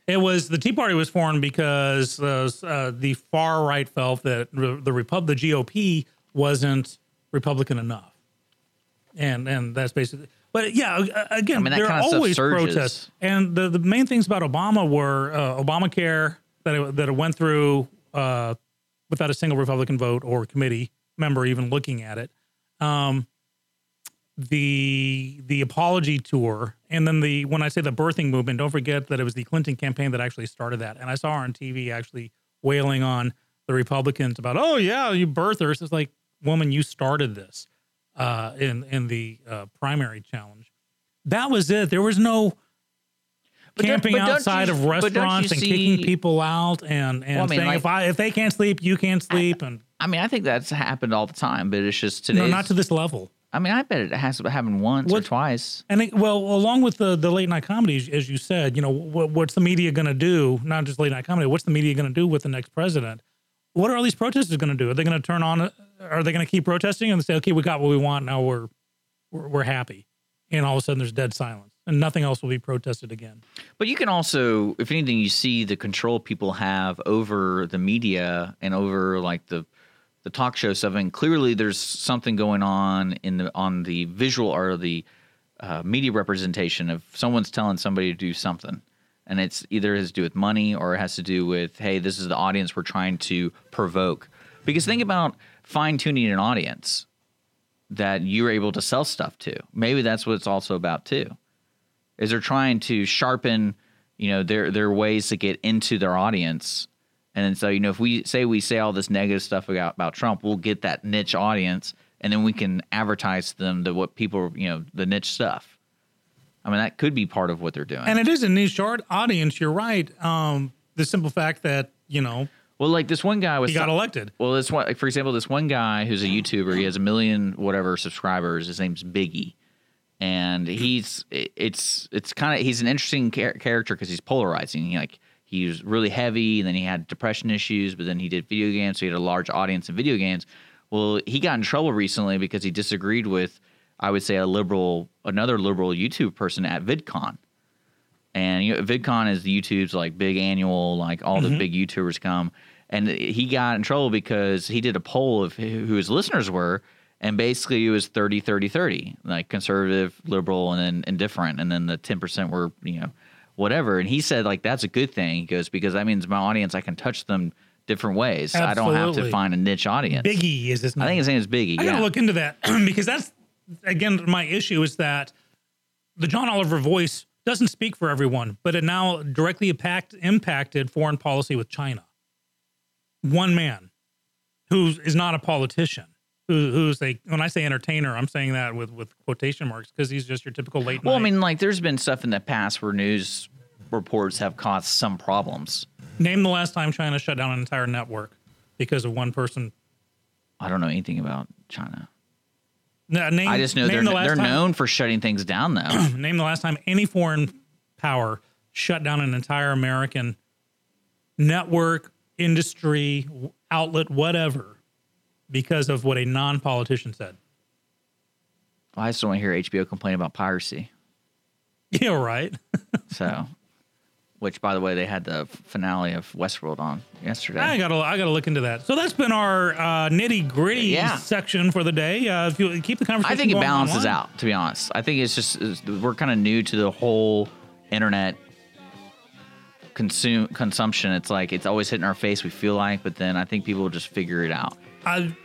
It was the Tea Party was formed because uh, uh, the far right felt that the the, Repub- the GOP wasn't Republican enough, and and that's basically. But yeah, again, I mean, there are always protests, and the the main things about Obama were uh, Obamacare that it, that it went through uh, without a single Republican vote or committee member even looking at it. Um, the the apology tour and then the when I say the birthing movement, don't forget that it was the Clinton campaign that actually started that. And I saw her on TV actually wailing on the Republicans about, oh yeah, you birthers. It's like, woman, you started this uh, in in the uh, primary challenge. That was it. There was no But camping outside you- of but don't you restaurants and kicking people out and and Well, I mean, saying like- if I if they can't sleep, you can't sleep, and I mean, I think that's happened all the time, but it's just today. no, not to this level. I mean, I bet it has happened once or What- twice. And it, well, along with the the late night comedies, as you said, you know, what, what's the media going to do? Not just late night comedy. What's the media going to do with the next president? What are all these protesters going to do? Are they going to turn on? Are they going to keep protesting and say, okay, we got what we want, now we're, we're we're happy, and all of a sudden there's dead silence and nothing else will be protested again? But you can also, if anything, you see the control people have over the media and over like the the talk show stuff. And clearly, there's something going on in the on the visual or the uh, media representation of someone's telling somebody to do something, and it's either has to do with money or it has to do with hey, this is the audience we're trying to provoke. Because think about fine tuning an audience that you're able to sell stuff to. Maybe that's what it's also about too is they're trying to sharpen, you know, their their ways to get into their audience. And then so, you know, if we say we say all this negative stuff about, about Trump, we'll get that niche audience and then we can advertise to them the what people, you know, the niche stuff. I mean, that could be part of what they're doing. And it is a niche audience. You're right. Um, the simple fact that you know well, like this one guy was he got elected. Well, this one, like, for example, this one guy who's a YouTuber, he has a million whatever subscribers. His name's Biggie, and he's it's it's kind of he's an interesting char- character because he's polarizing. He, like he was really heavy, and then he had depression issues, but then he did video games, so he had a large audience in video games. Well, he got in trouble recently because he disagreed with, I would say, a liberal, another liberal YouTube person at VidCon. And you know, VidCon is the YouTube's like big annual, like all the mm-hmm. big YouTubers come. And he got in trouble because he did a poll of who who his listeners were, and basically it was 30, 30, 30, like conservative, liberal, and then indifferent. And then the 10% were, you know, whatever. And he said, like, that's a good thing. He goes, because that means my audience, I can touch them different ways. I don't have to find a niche audience. Biggie is his name. I think his name is Biggie. I yeah. gotta look into that because that's again, my issue is that the John Oliver voice doesn't speak for everyone, but it now directly impact, impacted foreign policy with China. One man who is not a politician, who, who's a, when I say entertainer, I'm saying that with, with quotation marks because he's just your typical late Well, I mean, like there's been stuff in the past where news reports have caused some problems. Name the last time China shut down an entire network because of one person. I don't know anything about China. No, Name, I just know they're the they're time- known for shutting things down though. Name the last time any foreign power shut down an entire American network, industry, outlet, whatever, because of what a non politician said. I just don't want to hear HBO complain about piracy. Yeah, right. So, which by the way, they had the finale of Westworld on yesterday. I gotta, I gotta look into that. So that's been our uh, nitty gritty Yeah. section for the day. Uh, if you keep the conversation, I think it balances online. out. To be honest, I think it's just it's- we're kind of new to the whole internet consume consumption. It's like it's always hitting our face. We feel like, but then I think people will just figure it out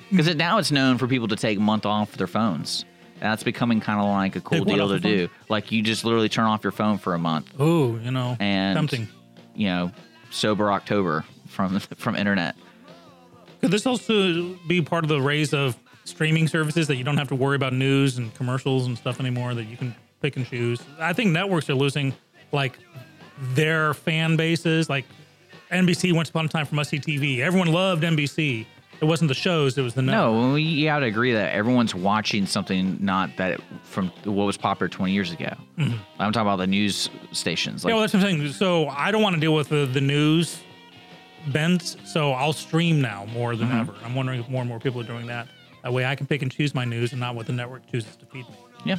because it, now it's known for people to take a month off their phones. And that's becoming kind of like a cool deal to do. Like you just literally turn off your phone for a month, oh, you know, and tempting. you know, sober October from from internet. Could this also be part of the raise of streaming services that you don't have to worry about news and commercials and stuff anymore? That you can pick and choose. I think networks are losing like their fan bases. Like NBC once upon a time from Must See TV, everyone loved NBC. It wasn't the shows; it was the network. No, we you have to agree that everyone's watching something not that from what was popular 20 years ago. I'm talking about the news stations. Like, Mm-hmm. yeah, well, that's what I'm saying. So I don't want to deal with the, the news bent. So I'll stream now more than Mm-hmm. ever. I'm wondering if more and more people are doing that. That way, I can pick and choose my news and not what the network chooses to feed me. yeah.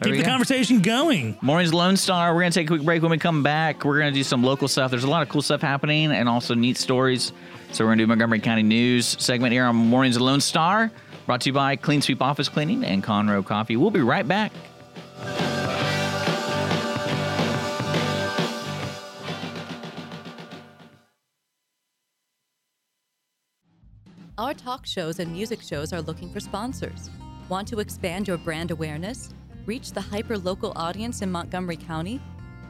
There Keep the go. conversation going. Mornings Lone Star. We're gonna take a quick break. When we come back, we're gonna do some local stuff. There's a lot of cool stuff happening and also neat stories. So we're gonna do Montgomery County News segment here on Mornings Lone Star, brought to you by Clean Sweep Office Cleaning and Conroe Coffee. We'll be right back. Our talk shows and music shows are looking for sponsors. Want to expand your brand awareness? Reach the hyper-local audience in Montgomery County?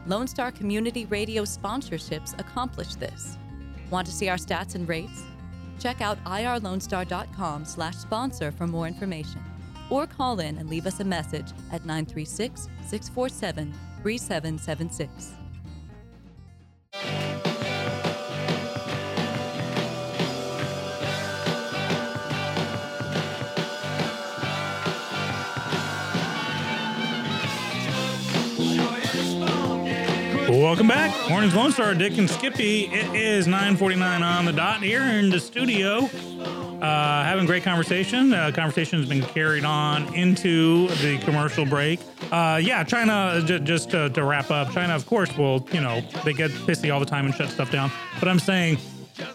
Lone Star Community Radio sponsorships accomplish this. Want to see our stats and rates? Check out irlonestar.com slash sponsor for more information. Or call in and leave us a message at 936-647-3776. Welcome back. Mornings Lone Star, Dick and Skippy. It is 949 on the dot here in the studio. Uh, having a great conversation. Uh, conversation has been carried on into the commercial break. Uh, yeah, China, j- just to, to wrap up, China, of course, will, you know, they get pissy all the time and shut stuff down. But I'm saying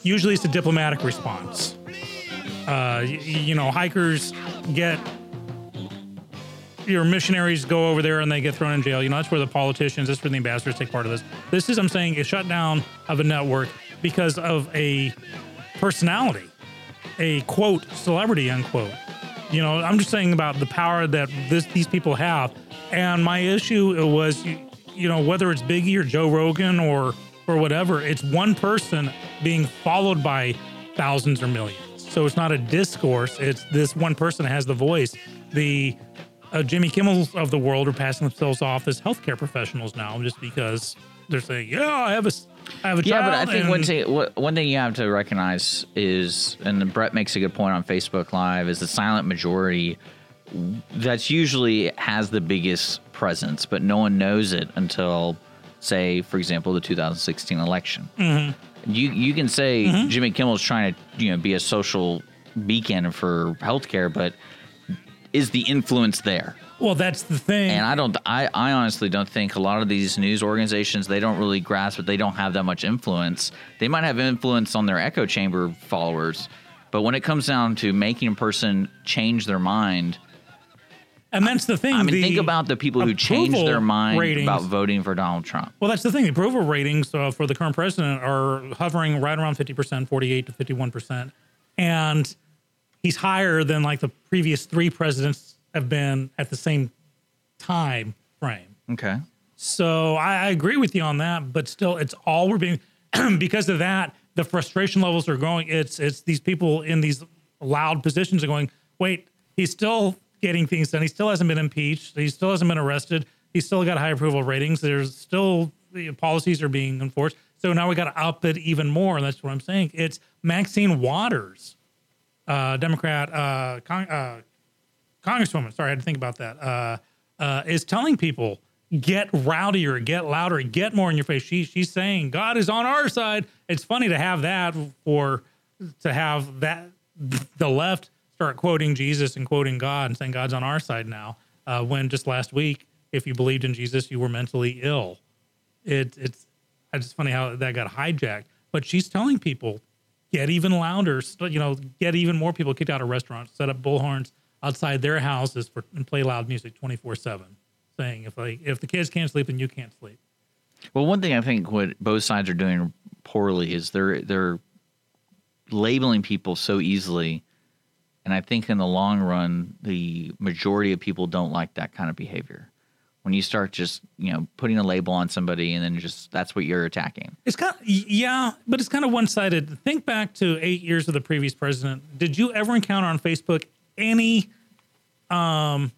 usually it's a diplomatic response. Uh, y- you know, hikers get your missionaries go over there and they get thrown in jail. You know, that's where the politicians, that's where the ambassadors take part of this. This is, I'm saying, a shutdown of a network because of a personality, a quote, celebrity, unquote. You know, I'm just saying about the power that this, these people have. And my issue was, you, know, whether it's Biggie or Joe Rogan or or whatever, it's one person being followed by thousands or millions. So it's not a discourse. It's this one person has the voice. The uh, Jimmy Kimmels of the world are passing themselves off as healthcare professionals now, just because they're saying, "Yeah, I have a, I have a job. Yeah, but I think one thing, one thing you have to recognize is, and Brett makes a good point on Facebook Live, is the silent majority that's usually has the biggest presence, but no one knows it until, say, for example, the 2016 election. Mm-hmm. You you can say Jimmy Kimmel's trying to you know be a social beacon for healthcare, but is the influence there? Well, that's the thing. And I don't, I, I honestly don't think a lot of these news organizations, they don't really grasp it. They don't have that much influence. They might have influence on their echo chamber followers, but when it comes down to making a person change their mind, and that's the thing. I mean, think about the people who changed their mind ratings- about voting for Donald Trump. Well, that's the thing. The approval ratings uh, for the current president are hovering right around 50%, 48 to 51%. And he's higher than like the previous three presidents have been at the same time frame. Okay. So I, I agree with you on that, but still, it's all we're being because of that. The frustration levels are growing. It's it's these people in these loud positions are going. Wait, he's still getting things done. He still hasn't been impeached. He still hasn't been arrested. He's still got high approval ratings. There's still the policies are being enforced. So now we got to up it even more. And that's what I'm saying. It's Maxine Waters, uh, Democrat, uh, con- uh, Congresswoman. Sorry, I had to think about that. Uh, uh, is telling people get rowdier, get louder, get more in your face. She, she's saying God is on our side. It's funny to have that for to have that the left start quoting Jesus and quoting God and saying God's on our side now. Uh, when just last week, if you believed in Jesus, you were mentally ill. It, it's it's funny how that got hijacked. But she's telling people get even louder, you know, get even more people kicked out of restaurants, set up bullhorns outside their houses for and play loud music 24/7, saying if like if the kids can't sleep then you can't sleep. Well, one thing I think what both sides are doing poorly is they're they're labeling people so easily, and I think in the long run, the majority of people don't like that kind of behavior. When you start just you know putting a label on somebody and then just that's what you're attacking. It's kind of, yeah, but it's kind of one sided. Think back to eight years of the previous president. Did you ever encounter on Facebook any um,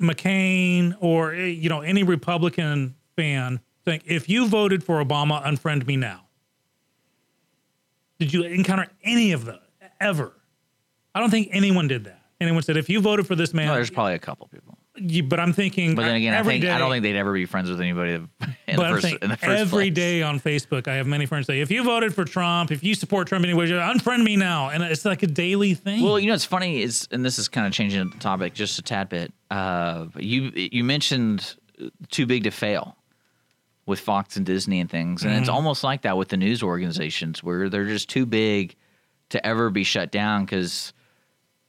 McCain or eh, you know any Republican fan think if you voted for Obama, unfriend me now? Did you encounter any of that ever? I don't think anyone did that. Anyone said if you voted for this man, No, there's probably a couple people, you, but I'm thinking. but then again, I think I don't think they'd ever be friends with anybody in but the first in the first every day on Facebook, I have many friends say, if you voted for Trump, if you support Trump anyway, unfriend me now. And it's like a daily thing. Well, you know, it's funny is, and this is kind of changing the topic just a tad bit. Uh, you you mentioned too big to fail with Fox and Disney and things, and it's Mm-hmm. almost like that with the news organizations where they're just too big to ever be shut down because.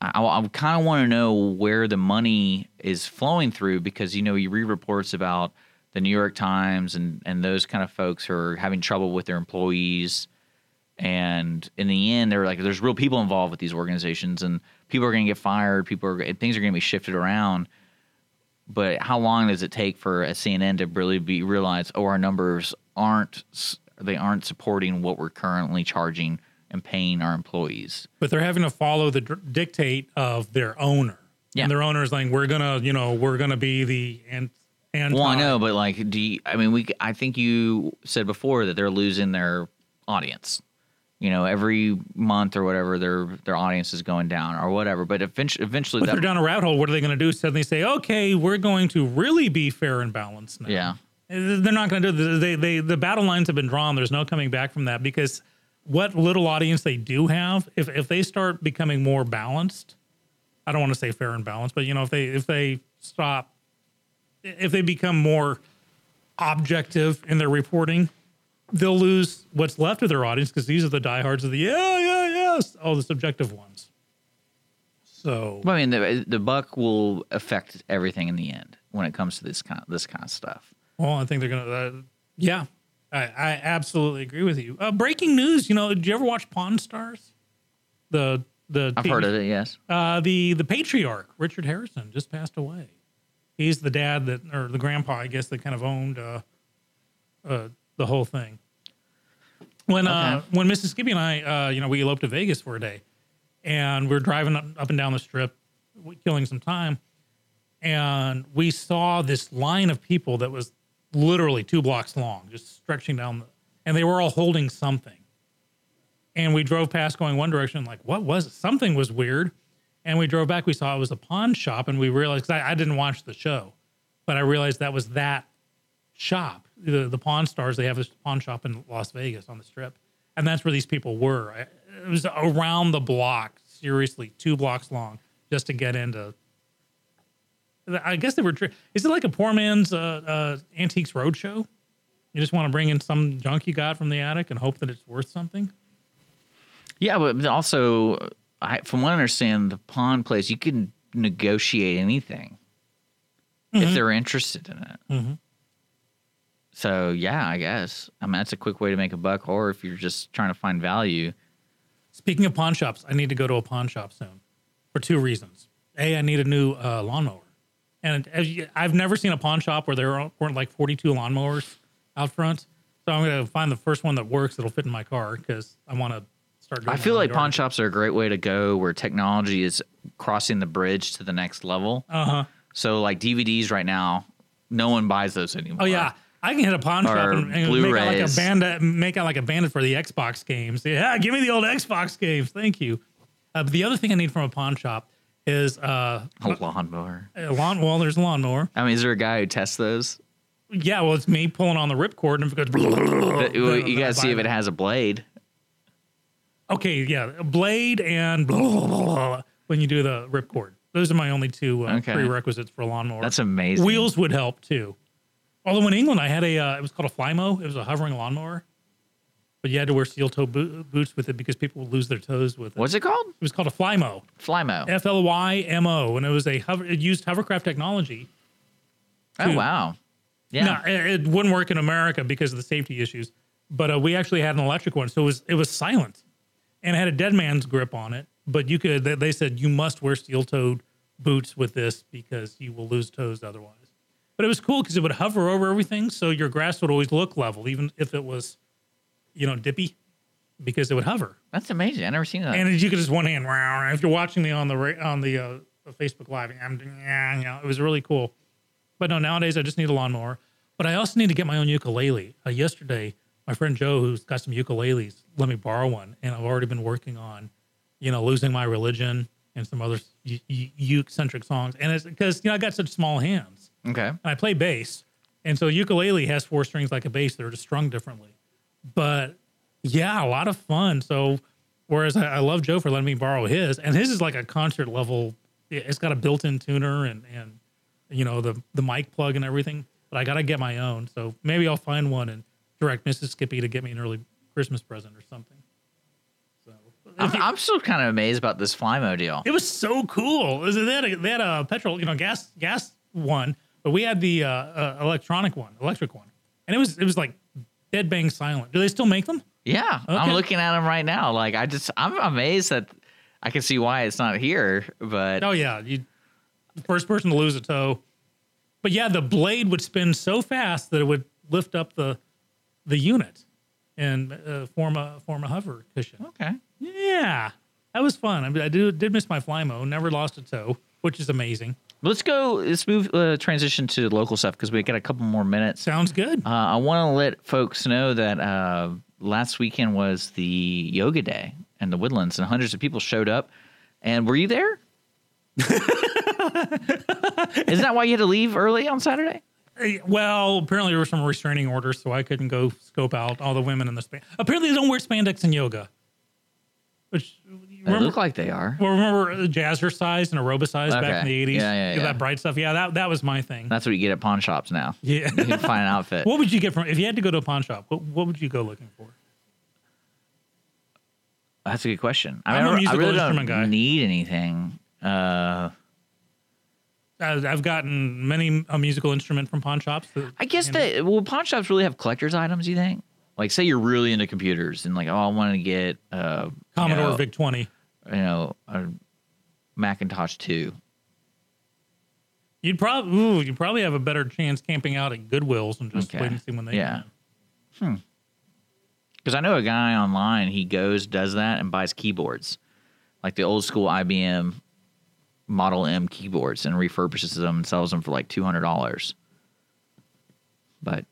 I, I kind of want to know where the money is flowing through because you know you read reports about the New York Times and and those kind of folks who are having trouble with their employees. And in the end they're like there's real people involved with these organizations and people are going to get fired people are things are going to be shifted around. But how long does it take for a CNN to really be realize oh our numbers aren't they aren't supporting what we're currently charging and paying our employees but they're having to follow the dictate of their owner. Yeah. And their owner is like, we're going to, you know, we're going to be the and and well I know but like do you, I mean we I think you said before that they're losing their audience you know every month or whatever their their audience is going down or whatever but eventually eventually that they're down a rat hole. What are they going to do? Suddenly say, okay, we're going to really be fair and balanced now. yeah They're not going to do they they the battle lines have been drawn. There's no coming back from that because what little audience they do have, if if they start becoming more balanced, I don't want to say fair and balanced, but you know if they if they stop, if they become more objective in their reporting, they'll lose what's left of their audience because these are the diehards of the yeah yeah yes all the subjective ones. So Well, I mean, the the buck will affect everything in the end when it comes to this kind this kind of stuff. Well, I think they're gonna. Uh, yeah, I, I absolutely agree with you. Uh, breaking news. You know, did you ever watch Pawn Stars? The the I've heard of it. Yes. Uh, the the patriarch Richard Harrison just passed away. He's the dad that, or the grandpa, I guess, that kind of owned uh, uh, the whole thing. When uh, Okay. when Mrs. Skippy and I, uh, you know, we eloped to Vegas for a day, and we are driving up, up and down the strip, killing some time, and we saw this line of people that was literally two blocks long, just stretching down, the, and they were all holding something. And we drove past going one direction, like, what was it? Something was weird. And we drove back, we saw it was a pawn shop, and we realized, 'cause I, I didn't watch the show, but I realized that was that shop. The, the Pawn Stars, they have this pawn shop in Las Vegas on the strip. And that's where these people were. It was around the block, seriously, two blocks long, just to get into. I guess they were. tri- Is it like a poor man's uh, uh, antiques roadshow? You just want to bring in some junk you got from the attic and hope that it's worth something. Yeah, but also, I, from what I understand, the pawn place you can negotiate anything if they're interested in it. Mhm. So yeah, I guess I mean that's a quick way to make a buck. Or if you're just trying to find value, Speaking of pawn shops, I need to go to a pawn shop soon for two reasons. A, I need a new uh, lawnmower. And you, I've never seen a pawn shop where there weren't like 42 lawnmowers out front. So I'm going to find the first one that works that'll fit in my car because I want to start doing I feel like pawn shops are a great way to go where technology is crossing the bridge to the next level. Uh huh. So like DVDs right now, no one buys those anymore. Oh yeah, I can hit a pawn shop and, and make out like a bandit, make out like a bandit for the Xbox games. Yeah, give me the old Xbox games. Thank you. Uh, but the other thing I need from a pawn shop is uh, A lawnmower. a lawn. Well, there's a lawnmower. I mean, is there a guy who tests those? Yeah, well, it's me pulling on the ripcord, and if it goes, But you then I gotta see if it has a blade. Okay, yeah, a blade and when you do the ripcord. Those are my only two uh, Okay. prerequisites for a lawnmower. That's amazing. Wheels would help too. Although in England, I had a, uh, it was called a Flymo. It was a hovering lawnmower, but you had to wear steel toe bo- boots with it because people would lose their toes with it. What's it called? It was called a Flymo, Flymo. F L Y M O, and it was a hover, it used hovercraft technology. oh wow. Yeah. No, it, it wouldn't work in America because of the safety issues. But uh, we actually had an electric one, so it was it was silent, and it had a dead man's grip on it. But you could they- they said you must wear steel toed boots with this because you will lose toes otherwise. But it was cool because it would hover over everything, so your grass would always look level, even if it was, you know, dippy, because it would hover. That's amazing. I never seen that. And you could just one hand. If you're watching me on the ra- on the uh, Facebook Live, I'm yeah, you know, it was really cool. But no, nowadays I just need a lawnmower. But I also need to get my own ukulele. Uh, yesterday, my friend Joe, who's got some ukuleles, let me borrow one, and I've already been working on, you know, losing my religion and some other uke centric songs. And it's because you know I got such small hands okay. and I play bass, and so ukulele has four strings like a bass. They're just strung differently. But yeah, a lot of fun. So whereas I, I love Joe for letting me borrow his, and his is like a concert level. it- It's got a built-in tuner and and you know the the mic plug and everything. But I gotta get my own. So maybe I'll find one and direct Mrs. Skippy to get me an early Christmas present or something. So I'm, I'm still kind of amazed about this Flymo deal. it was so cool. They had, a, they had a petrol, you know, gas gas one, but we had the uh, uh, electronic one, electric one, and it was it was like dead bang silent. Do they still make them? Yeah, I'm looking at them right now. Like I just, I'm amazed that I can see why it's not here. But Oh yeah, you the first person to lose a toe. But yeah, the blade would spin so fast that it would lift up the the unit and uh, form a form a hover cushion. okay, Yeah, that was fun. I, mean, I did, did miss my Flymo. Never lost a toe, which is amazing. Let's go. Let's move uh, transition to local stuff because we got a couple more minutes. Sounds good. Uh, I want to let folks know that uh, last weekend was the yoga day in the Woodlands, and hundreds of people showed up. And were you there? Isn't that why you had to leave early on Saturday? Well, apparently there were some restraining orders, so I couldn't go scope out all the women in the span. Apparently, they don't wear spandex in yoga. Which They look like they are. well, remember jazzercise and aerobicise back in the eighties? Yeah, yeah, yeah. That bright stuff. Yeah, that that was my thing. That's what you get at pawn shops now. yeah. You can find an outfit. what would you get from if you had to go to a pawn shop? What, what would you go looking for? That's a good question. I, mean, I really instrument don't guy. need anything. Uh, I've gotten many a musical instrument from pawn shops. that- I guess that will pawn shops really have collectors items? You think? Like, say you're really into computers and like, oh, I want to get uh, Commodore you know, VIC twenty. you know, a Macintosh two. You'd probably ooh, you'd probably have a better chance camping out at Goodwills and just Okay. waiting to see when they Yeah. in. Because I know a guy online. He goes, does that, and buys keyboards, like the old school IBM Model M keyboards, and refurbishes them and sells them for like two hundred dollars. But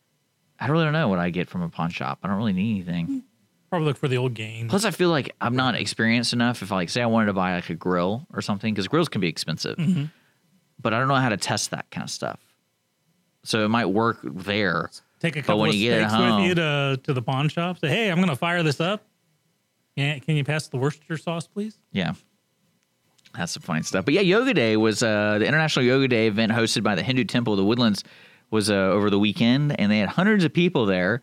I really don't know what I get from a pawn shop. I don't really need anything. Probably look for the old games. Plus, I feel like I'm not experienced enough. If I like say I wanted to buy like a grill or something, because grills can be expensive, Mm-hmm. but I don't know how to test that kind of stuff. So it might work there. Take a couple when of you get it steaks with you to, to the pawn shop. Say, hey, I'm going to fire this up. Can, can you pass the Worcestershire sauce, please? Yeah. That's some funny stuff. But yeah, Yoga Day was uh, the International Yoga Day event hosted by the Hindu Temple of the Woodlands was uh, over the weekend, and they had hundreds of people there.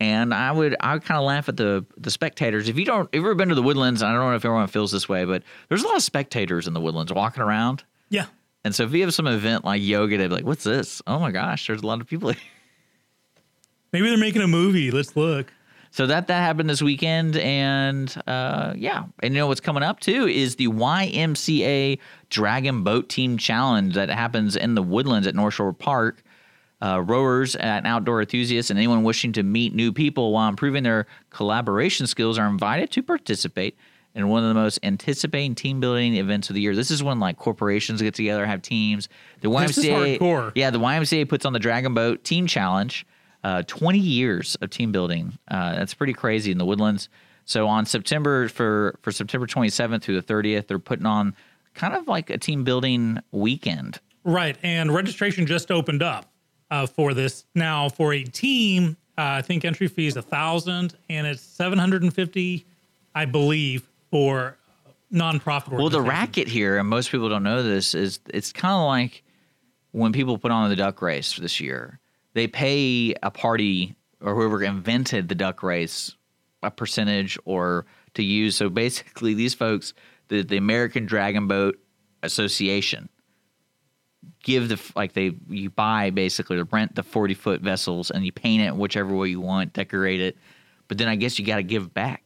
And I would I would kind of laugh at the the spectators. If you don't if you've ever been to the Woodlands, I don't know if everyone feels this way, but there's a lot of spectators in the Woodlands walking around. Yeah. And so if you have some event like yoga, they'd be like, "What's this? Oh my gosh, there's a lot of people." here." Maybe they're making a movie. Let's look. So that that happened this weekend, and uh, yeah, and you know what's coming up too is the YMCA Dragon Boat Team Challenge that happens in the Woodlands at North Shore Park. Uh, rowers and outdoor enthusiasts and anyone wishing to meet new people while improving their collaboration skills are invited to participate in one of the most anticipating team building events of the year. This is when like corporations get together, have teams. The This is YMCA, hardcore. yeah, the YMCA puts on the Dragon Boat Team Challenge. Uh, 20 years of team building. Uh, that's pretty crazy in the Woodlands. So on September for for September 27th through the 30th, they're putting on kind of like a team building weekend. Right, and registration just opened up uh, for this. Now, for a team, uh, I think entry fee is a thousand, and it's seven hundred and fifty, I believe, for nonprofit. Organizations. Well, the racket here, and most people don't know this, is it's kind of like when people put on the duck race this year. They pay a party or whoever invented the duck race a percentage or to use. So basically, these folks, the, the American Dragon Boat Association, give the like they you buy basically to rent the 40 foot vessels and you paint it whichever way you want, decorate it. But then I guess you got to give back.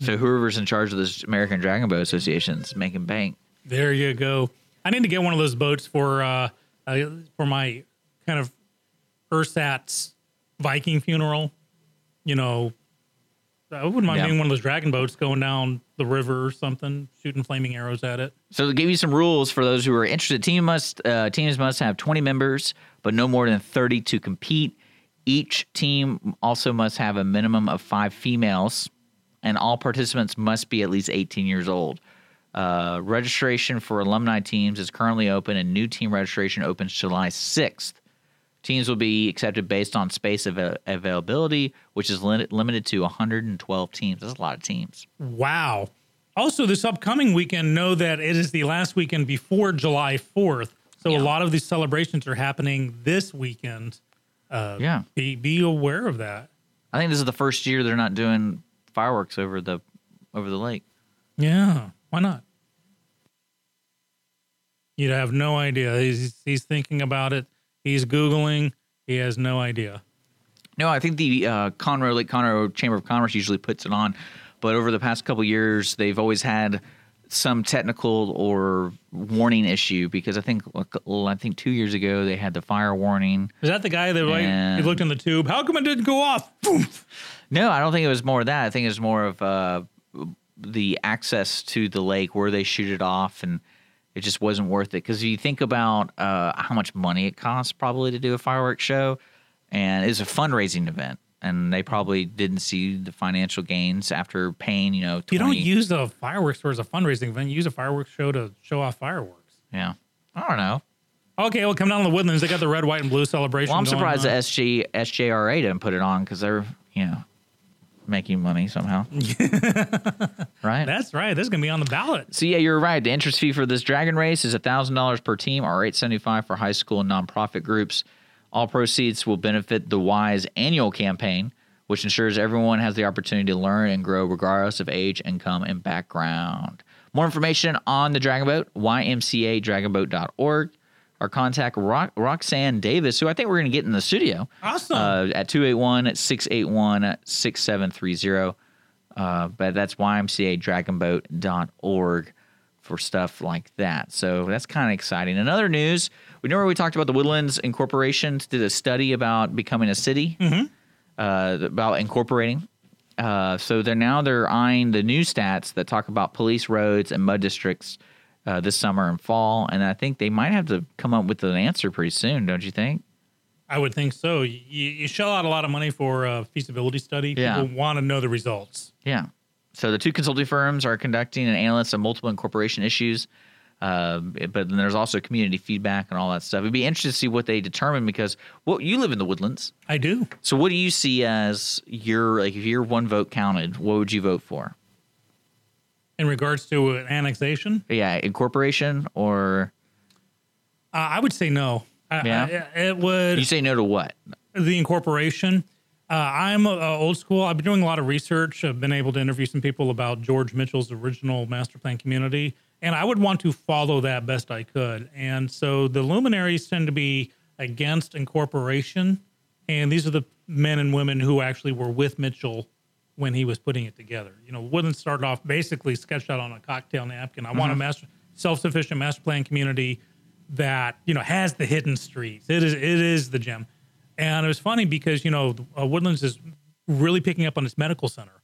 So whoever's in charge of this American Dragon Boat Association is making bank. There you go. I need to get one of those boats for uh, uh for my kind of ersatz Viking funeral. You know, I wouldn't mind Yeah. being one of those dragon boats going down the river or something, shooting flaming arrows at it. So to give you some rules for those who are interested, team must uh, teams must have 20 members, but no more than 30 to compete. Each team also must have a minimum of five females, and all participants must be at least 18 years old. Uh, registration for alumni teams is currently open, and new team registration opens July 6th. Teams will be accepted based on space av- availability, which is limit- limited to 112 teams. That's a lot of teams. Wow. Also, this upcoming weekend, know that it is the last weekend before July 4th. So Yeah. a lot of these celebrations are happening this weekend. Uh, Yeah. Be, be aware of that. I think this is the first year they're not doing fireworks over the over the lake. Yeah. Why not? You'd have no idea. He's, he's thinking about it. He's Googling. He has no idea. No, I think the uh, Conroe Lake Conroe Chamber of Commerce usually puts it on, but over the past couple years, they've always had some technical or warning issue because I think well, I think two years ago they had the fire warning. Is that the guy that like, he looked in the tube? How come it didn't go off? Boom. No, I don't think it was more of that. I think it was more of uh, the access to the lake where they shoot it off, and it just wasn't worth it. Because if you think about uh, how much money it costs probably to do a fireworks show, and it's a fundraising event, and they probably didn't see the financial gains after paying, you know, 20, You don't use the fireworks for as a fundraising event. You use a fireworks show to show off fireworks. Yeah, I don't know. Okay, well, come down to the woodlands. They got the red, white, and blue celebration. Well, I'm surprised on. that SG SJRA didn't put it on because they're you know making money somehow, right? That's right. This is gonna be on the ballot. So yeah, you're right. The entrance fee for this dragon race is thousand dollars per team, or eight seventy five for high school and nonprofit groups. All proceeds will benefit the Y's annual campaign, which ensures everyone has the opportunity to learn and grow regardless of age, income, and background. More information on the Dragon Boat, ymcadragonboat.org, or contact Roxanne Davis, who I think we're going to get in the studio Awesome. uh, at 281 681 6730. Uh, But that's ymcadragonboat.org for stuff like that. So that's kind of exciting. In other news, we know where we talked about the Woodlands Incorporation did a study about becoming a city, uh, about incorporating. Uh, so they're now they're eyeing the new stats that talk about police roads and mud districts uh, this summer and fall, and I think they might have to come up with an answer pretty soon, don't you think? I would think so. You, you shell out a lot of money for a feasibility study. Yeah. People want to know the results. Yeah. So the two consulting firms are conducting an analysis of multiple incorporation issues, uh, but then there's also community feedback and all that stuff. It'd be interesting to see what they determine because well, you live in the woodlands. I do. So what do you see as your like if your one vote counted, what would you vote for? In regards to an annexation, Yeah, incorporation or uh, I would say no. I- Yeah? I- it would. you say no to what? the incorporation. Uh, I'm uh, old school. I've been doing a lot of research. I've been able to interview some people about George Mitchell's original master plan community, and I would want to follow that best I could. And so the luminaries tend to be against incorporation, and these are the men and women who actually were with Mitchell when he was putting it together. You know, Woodland started off basically sketched out on a cocktail napkin. I want a master, self-sufficient master plan community that you know has the hidden streets. It is it is the gem, and it was funny because you know uh, Woodlands is really picking up on its medical center,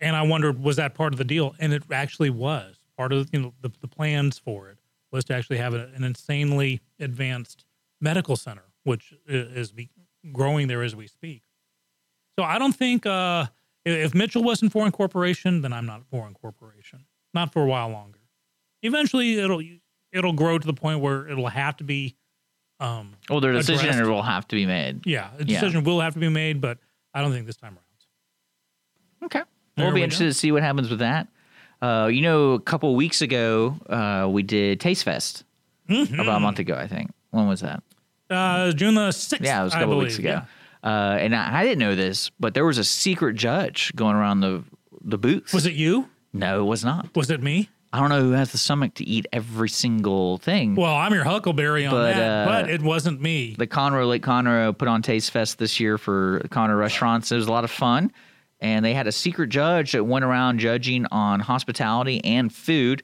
and I wondered was that part of the deal, and it actually was part of you know the, the plans for it was to actually have a, an insanely advanced medical center, which is be growing there as we speak. So I don't think uh, if Mitchell wasn't for incorporation, then I'm not for incorporation. Not for a while longer. Eventually, it'll it'll grow to the point where it'll have to be. Um, Well, their decision addressed. will have to be made. yeah, a Yeah. decision will have to be made, but I don't think this time around. Okay. There we'll be we interested go. to see what happens with that. Uh, you know, a couple weeks ago, uh, we did Taste Fest. Mm-hmm. About a month ago, I think. When was that? Uh, June the sixth. Yeah, it was a couple weeks ago. yeah. Uh, and I, I didn't know this, but there was a secret judge going around the the booth. Was it you? No, it was not. Was it me? I don't know who has the stomach to eat every single thing. Well, I'm your Huckleberry on But, that, uh, but it wasn't me. the Conroe Lake Conroe put on Taste Fest this year for Conroe restaurants. It was a lot of fun, and they had a secret judge that went around judging on hospitality and food.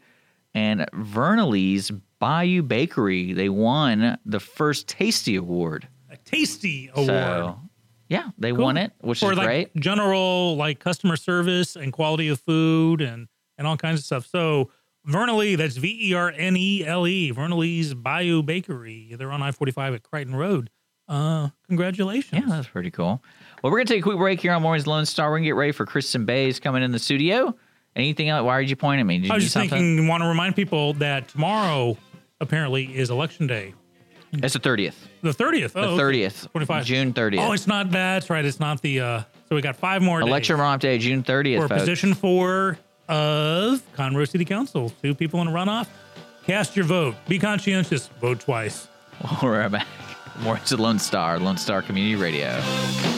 And Vernaley's Bayou Bakery, they won the first Tasty Award. A tasty award. So, yeah, they Cool. won it, which for is like great. general like customer service and quality of food and and all kinds of stuff. So Vernally, that's V E R N E L E, Vernaley's Bayou Bakery. They're on I forty five at Crighton Road. Uh, congratulations. Yeah, that's pretty cool. Well, we're gonna take a quick break here on Mornings Lone Star. We're gonna get ready for Kristin Bays coming in the studio. Anything else? Why did you point at me? Did I was just something? thinking, want to remind people that tomorrow apparently is election day, It's the thirtieth. the thirtieth. The thirtieth. twenty five. June thirtieth. Oh, it's not. That's right. It's not the. uh So we got five more Election days. runoff day, June thirtieth. for position four of Conroe City Council. Two people in a runoff. Cast your vote. Be conscientious. Vote twice. We're back. More to Lone Star, Lone Star Community Radio.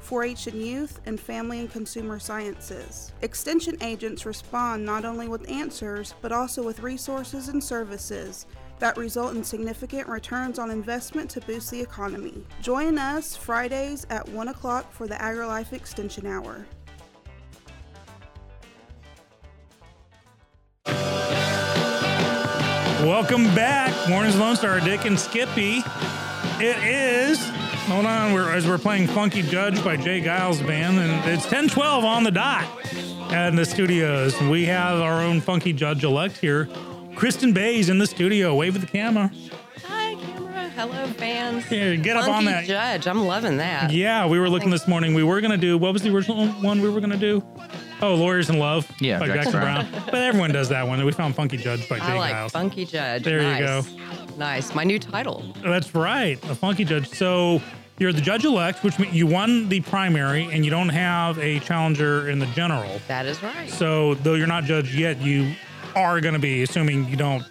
4 H and youth, and family and consumer sciences. Extension agents respond not only with answers, but also with resources and services that result in significant returns on investment to boost the economy. Join us Fridays at 1 o'clock for the AgriLife Extension Hour. Welcome back, Mornings Lone Star, Dick and Skippy. It is. Hold on, we're as we're playing "Funky Judge" by J. Geils Band, and it's 10:12 on the dot in the studios. We have our own Funky Judge elect here, Kristin Bays, in the studio. Wave at the camera. Hi, camera. Hello, fans. Here, get up Funky on that. Judge. I'm loving that. Yeah, we were looking this morning. We were gonna do what was the original one we were gonna do? Oh, Lawyers in Love. Yeah, by Jackson Jackson Browne. Browne. but everyone does that one. We found Funky Judge by Jay I like Giles. Funky Judge. There you go. Nice. My new title. That's right, a funky judge. So you're the judge elect, which means you won the primary and you don't have a challenger in the general. That is right. So though you're not judged yet, you are going to be, assuming you don't,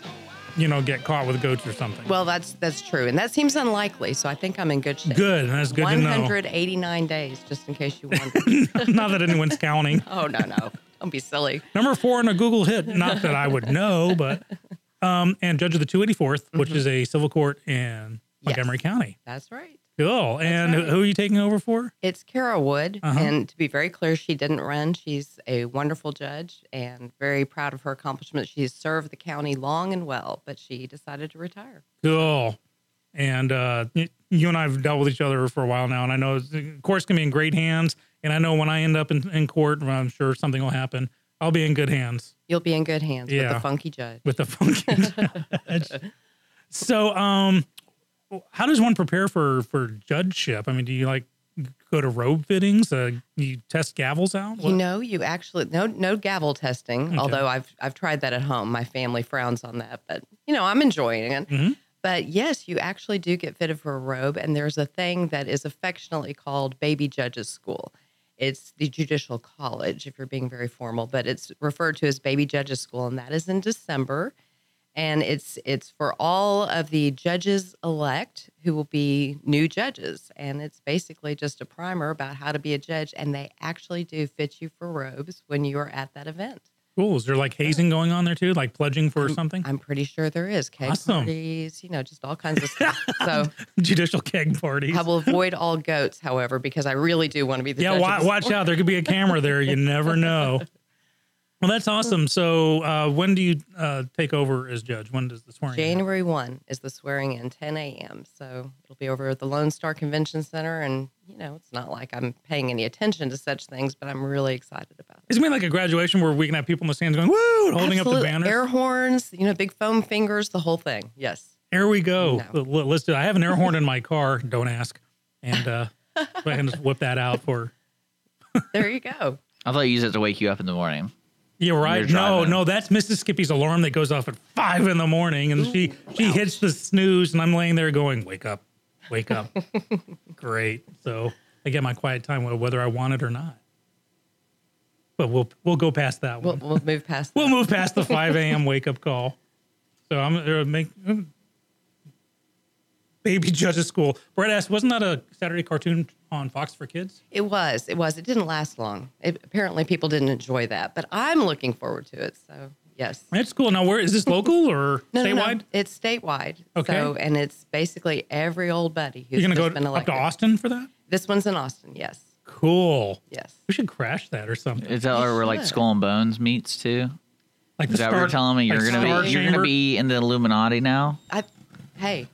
you know, get caught with goats or something. Well, that's that's true, and that seems unlikely. So I think I'm in good shape. Good, that's good to know. 189 days, just in case you wondered. not that anyone's counting. oh no, no, don't be silly. Number four in a Google hit. Not that I would know, but um, and judge of the 284th, which is a civil court in Montgomery County. That's right. Cool. And right. who are you taking over for? It's Cara Wood, Uh-huh. and to be very clear, she didn't run. She's a wonderful judge and very proud of her accomplishments. She's served the county long and well, but she decided to retire. Cool. And uh, you and I have dealt with each other for a while now, and I know the court's gonna be in great hands. And I know when I end up in, in court, well, I'm sure something will happen. I'll be in good hands You'll be in good hands with the funky judge. with the funky judge. So, um, how does one prepare for for judgeship? I mean, do you like go to robe fittings? Uh, you test gavels out? You know, you actually no no gavel testing. Okay. Although I've I've tried that at home. My family frowns on that, but you know I'm enjoying it. Mhm. But yes, you actually do get fitted for a robe, and there's a thing that is affectionately called Baby Judges School. It's the Judicial College, if you're being very formal, but it's referred to as Baby Judges School, and that is in December. And it's it's for all of the judges elect who will be new judges, and it's basically just a primer about how to be a judge. And they actually do fit you for robes when you are at that event. Cool. Is there like hazing going on there too? Like pledging for something? I'm pretty sure there is cake Awesome. parties, you know, just all kinds of stuff. So Judicial keg parties. I will avoid all goats, however, because I really do want to be the yeah, judge. wa- of this watch out. There could be a camera there. You never know. Well, that's awesome. So, uh, when do you uh, take over as judge? When does the swearing? in? January 1 is the swearing in, 10 a.m. So it'll be over at the Lone Star Convention Center. And, you know, it's not like I'm paying any attention to such things, but I'm really excited about it. It's gonna be like a graduation where we can have people in the stands going woo, and holding up the Absolutely. banners. Air horns, you know, big foam fingers, the whole thing. Yes. Here we go. L- Let's do. I have an air horn in my car. Don't ask. And uh, go ahead and just whip that out for. There you go. I thought you used it to wake you up in the morning. You're right. No, no, that's Mrs. Skippy's alarm that goes off at five in the morning, and she she hits the snooze, and I'm laying there going, "Wake up, wake up." Great. So I get my quiet time whether I want it or not. But we'll we'll go past that We'll, we'll move past We'll move past the 5 a.m. wake up call. So I'm gonna make uh, baby judges school. Brett asked, wasn't that a Saturday cartoon on Fox for Kids? It was. It was. It didn't last long. It, apparently, people didn't enjoy that, but I'm looking forward to it. So, yes. That's cool. Now, where is this local or No, no, no. statewide? It's statewide. Okay. So, and it's basically every old buddy who's You're gonna go been up to Austin for that? This one's in Austin. Yes. Cool. Yes. We should crash that or something. Is that where like. Skull and Bones meets too? Like Is that what you're telling me? You're like gonna Star be you're gonna be in the Illuminati now? I, hey,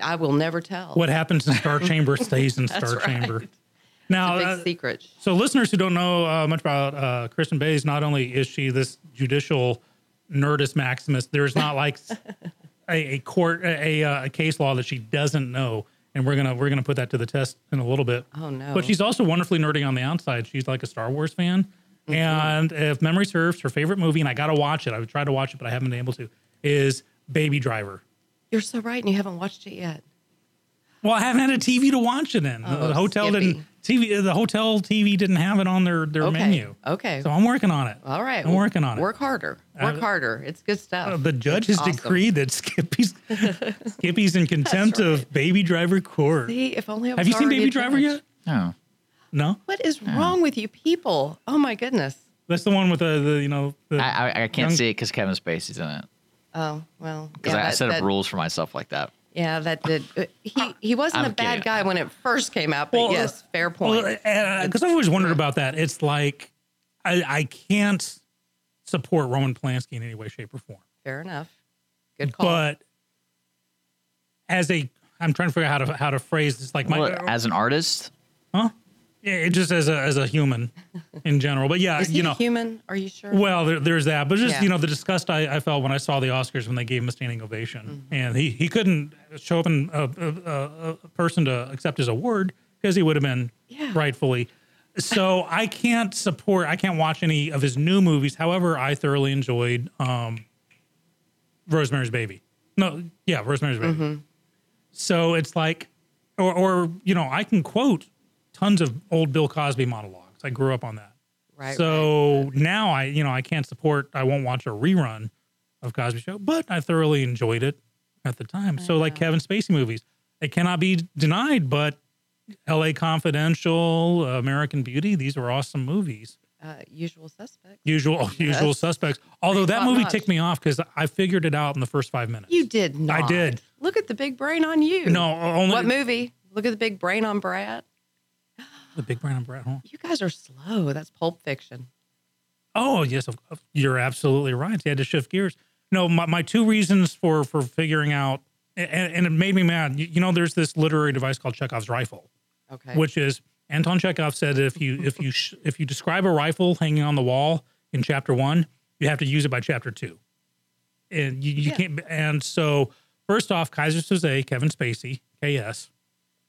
I- will never tell. What happens in Star Chamber stays in Star right. Chamber. Now, uh, big secret. So, listeners who don't know uh, much about uh, Kristin Bays, not only is she this judicial nerdist maximus, there's not like a, a court, a, a, a case law that she doesn't know, and we're gonna we're gonna put that to the test in a little bit. Oh no. But she's also wonderfully nerdy on the outside. She's like a Star Wars fan, Mm-hmm. and if memory serves, her favorite movie, and I gotta watch it. I've tried to watch it, but I haven't been able to. Is Baby Driver. You're so right, and you haven't watched it yet. Well, I haven't had a TV to watch it in. Oh, the hotel Skippy. didn't TV. The hotel TV didn't have it on their their Okay. menu. Okay. So I'm working on it. All right. I'm working on it. Work harder. Work Uh, harder. It's good stuff. Uh, the judge has Awesome. decreed that Skippy's Skippy's in contempt of Baby Driver Court. See, if only I was Have you seen Baby Driver yet? No. No, What is wrong with you people? Oh my goodness. that's the one with the, the you know. The, I I, I can't young- see it because Kevin Spacey's in it. Oh well. Because yeah, I, I that- set up that- rules for myself like that. Yeah, that did. uh, He he wasn't I'm a bad kidding. guy when it first came out, but Well, uh, yes, fair point. Uh, because uh, I've always wondered about that. It's like I, I can't support Roman Polanski in any way, shape, or form. fair enough. Good call. But as a, I'm trying to figure out how to how to phrase this. Like my, What, as an artist, huh? Yeah, it just as a as a human in general. But yeah, is he you know, human? Are you sure? Well, there, there's that, but just Yeah. you know the disgust I, I felt when I saw the Oscars when they gave him a standing ovation, Mm-hmm. and he he couldn't show up in a, a, a, a person to accept his award because he would have been Yeah. rightfully. So I can't support, I can't watch any of his new movies. However, I thoroughly enjoyed um, Rosemary's Baby. No, yeah, Rosemary's Baby. Mm-hmm. So it's like, or or you know, I can quote tons of old Bill Cosby monologues. I grew up on that. right. So now I, you know, I can't support. I won't watch a rerun of Cosby Show, but I thoroughly enjoyed it at the time. So like Kevin Spacey movies, it cannot be denied. But L.A. Confidential, American Beauty, these are awesome movies. uh, usual suspect. Usual, Usual Yes. Suspects. Although that movie ticked me off because I figured it out in the first five minutes. You did not. I did. Look at the big brain on you. no, only What movie? Look at the big brain on Brad. The Big Brain and Brett Hall. You guys are slow. That's Pulp Fiction. Oh yes, you're absolutely right. He had to shift gears. No, my, my two reasons for for figuring out, and, and it made me mad. You, you know, there's this literary device called Chekhov's rifle, Okay. which is Anton Chekhov said if you if you sh- if you describe a rifle hanging on the wall in chapter one, you have to use it by chapter two, and you, you Yeah. can't. And so, first off, Keyser Söze, Kevin Spacey, KS.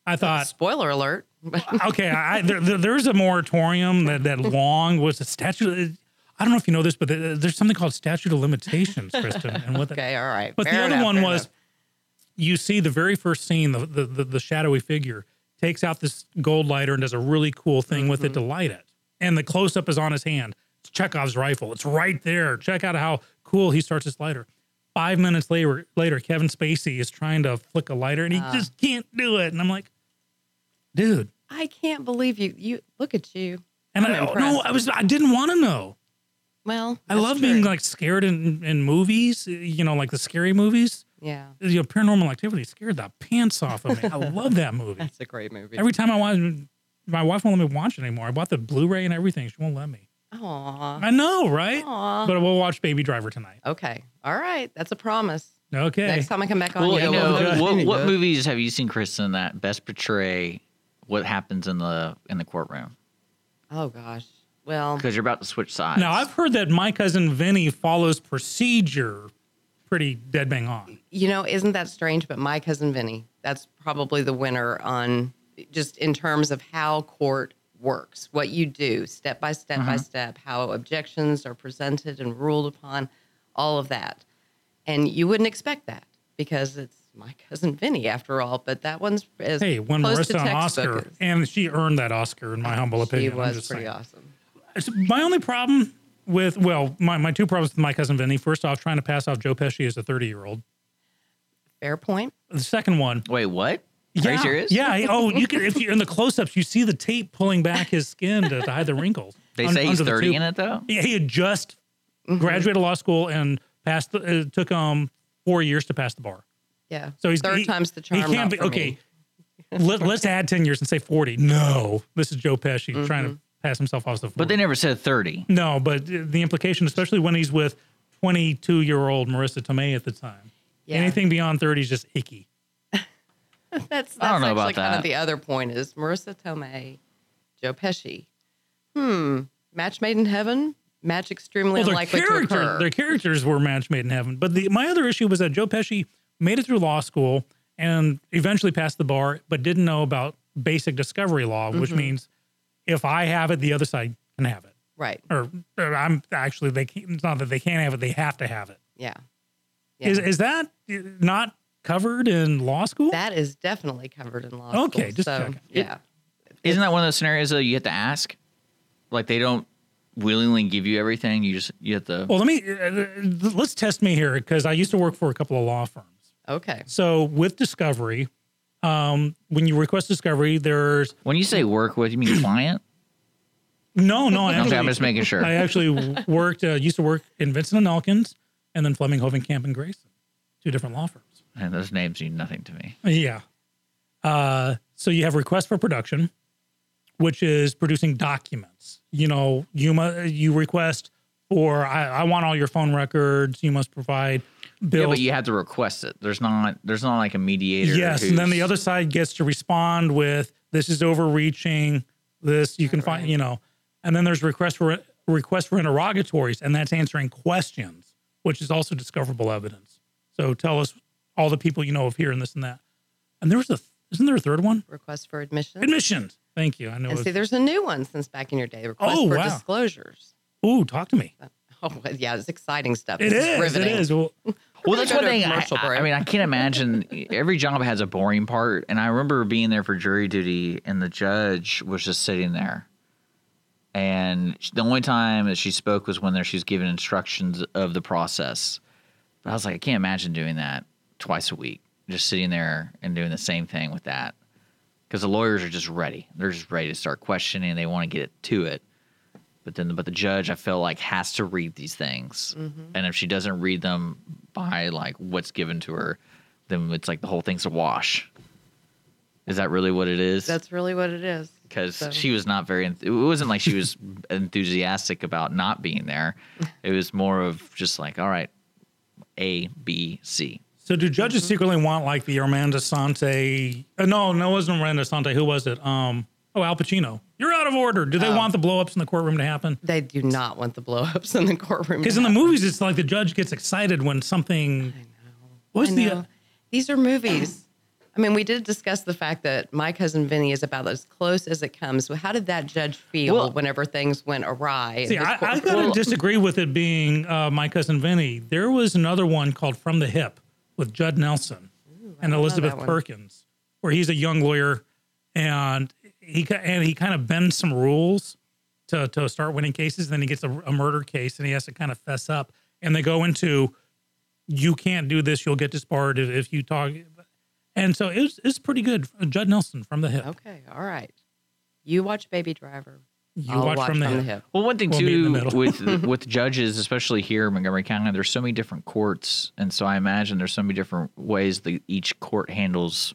I thought Spoiler alert. okay, I, there, there- there's a moratorium that that long was a statute. I don't know if you know this, but there's something called statute of limitations, Kristin. And what? Okay, all right. But the other enough, one was enough. you see the very first scene, the, the the the shadowy figure takes out this gold lighter and does a really cool thing with it Mm-hmm. to light it, and the close up is on his hand. It's Chekhov's rifle. It's right there. Check out how cool he starts his lighter. Five minutes later, later Kevin Spacey is trying to flick a lighter and he Ah. just can't do it. And I'm like, dude. I can't believe you. You look at you. And I'm I, no. I was I didn't want to know. Well, I love true. being like scared in, in movies, you know, like the scary movies. Yeah, You know, Paranormal Activity scared the pants off of me. I love that movie. that's a great movie. Every time I watch, my wife won't let me watch it anymore. I bought the Blu-ray and everything. She won't let me. Aw. I know, right? Aw. But we'll watch Baby Driver tonight. Okay. All right. That's a promise. Okay. Next time I come back on, Well, you you go over know, what, what movies have you seen, Kristin, that best portray what happens in the in the courtroom? Oh gosh. Well, Because you're about to switch sides. Now I've heard that my cousin Vinny follows procedure pretty dead bang on. you know, isn't that strange? But my cousin Vinny, that's probably the winner on just in terms of how court works, what you do step by step by Uh-huh. step, how objections are presented and ruled upon, all of that. And you wouldn't expect that because it's my cousin Vinny after all. But that one's as Hey, won close to Marisa an Oscar, as- and she earned that Oscar in my humble She opinion. I'm was pretty saying. awesome. It's- My only problem with well, my, my two problems with my cousin Vinny. First off, trying to pass off Joe Pesci as a 30 year old. Fair point. The second one, Wait, what? yeah, Are you serious? Yeah. Oh, you can if you're in the close ups, you see the tape pulling back his skin to, to hide the wrinkles. They un- say he's 30 tube. in it, though? Yeah, he had just Mm-hmm. graduated law school and passed. The, it took um four years to pass the bar. Yeah. So he's third he- time's the charm. He charm. can't be okay. Let, let's add ten years and say forty. No, this is Joe Pesci trying Mm-hmm. to pass himself off as the. 40. But they never said 30. no, but the implication, especially when he's with twenty-two-year-old Marisa Tomei at the time, Yeah. anything beyond thirty is just icky. That's, that's I don't know actually about kind that. of the other point is Marisa Tomei, Joe Pesci. Hmm. Match made in heaven. Match extremely Well, their unlikely to character, occur. their characters were match made in heaven. But the, my other issue was that Joe Pesci made it through law school and eventually passed the bar, but didn't know about basic discovery law, which Mm-hmm. means if I have it, the other side can have it. right. Or, or I'm actually they can't, it's not that they can't have it; they have to have it. Yeah. Yeah. Is is that not covered in law school? that is definitely covered in law. Okay, school, just so, checking. Yeah. Isn't that one of those scenarios that you have to ask? Like they don't willingly give you everything. You just you have to. well, let me uh, let's test me here because I used to work for a couple of law firms. Okay. So with discovery, um, when you request discovery, there's When you say work with, you mean client? no, no. I Okay, actually, I'm just making sure. I actually worked, uh, used to work in Vinson and Elkins, and then Fleming, Hovenkamp, and Grayson, two different law firms. And those names mean nothing to me. Yeah. Uh, so you have request for production, which is producing documents. You know, you mu- you request for I, I want all your phone records. You must provide bills. Yeah, but you have to request it. There's not. There's not like a mediator. Yes, and then the other side gets to respond with this is overreaching. This you can find, you know, and then there's request for request for interrogatories, and that's answering questions, which is also discoverable evidence. So tell us all the people you know of here and this and that. And there was a isn't there a third one? Request for admission. Admissions. Thank you. I know. And see, there's a new one since back in your day. Request Oh, for wow. disclosures. Ooh, talk to me. Oh, yeah, it's exciting stuff. It This is. Riveting. is. Well, Well, that's one thing. I, I mean, I can't imagine. Every job has a boring part, and I remember being there for jury duty, and the judge was just sitting there. And the only time that she spoke was when there she was giving instructions of the process. But I was like, I can't imagine doing that twice a week, just sitting there and doing the same thing with that. Because the lawyers are just ready; they're just ready to start questioning. They want to get it to it. But then, but the judge, I feel like, has to read these things, and if she doesn't read them by like what's given to her, then it's like the whole thing's a wash. Is that really what it is? That's really what it is. because so- she was not very. It wasn't like she was enthusiastic about not being there. It was more of just like, all right, A, B, C. so do judges Mm-hmm. secretly want like the Armando Sante? Uh, no, no, it wasn't Armando Sante. Who was it? Um, oh, Al Pacino. You're out of order. Do they Oh. want the blowups in the courtroom to happen? They do not want the blowups in the courtroom. Because in the movies, it's like the judge gets excited when something. I know. What's I the? know. These are movies. I mean, we did discuss the fact that my cousin Vinny is about as close as it comes. So how did that judge feel Well- whenever things went awry? See, I, I gotta disagree with it being uh, my cousin Vinny. There was another one called From the Hip with Judd Nelson and Elizabeth. Perkins, where he's a young lawyer and he and he kind of bends some rules to to start winning cases. Then he gets a, a murder case and he has to kind of fess up. And they go into, you can't do this. You'll get disbarred if, if you talk. And so it's it's pretty good. Judd Nelson from the hip. Okay, all right. You watch Baby Driver. You I'll watch, watch from the hip. Well, one thing We'll meet in the too with with judges, especially here in Montgomery County, there's so many different courts, and so I imagine there's so many different ways that each court handles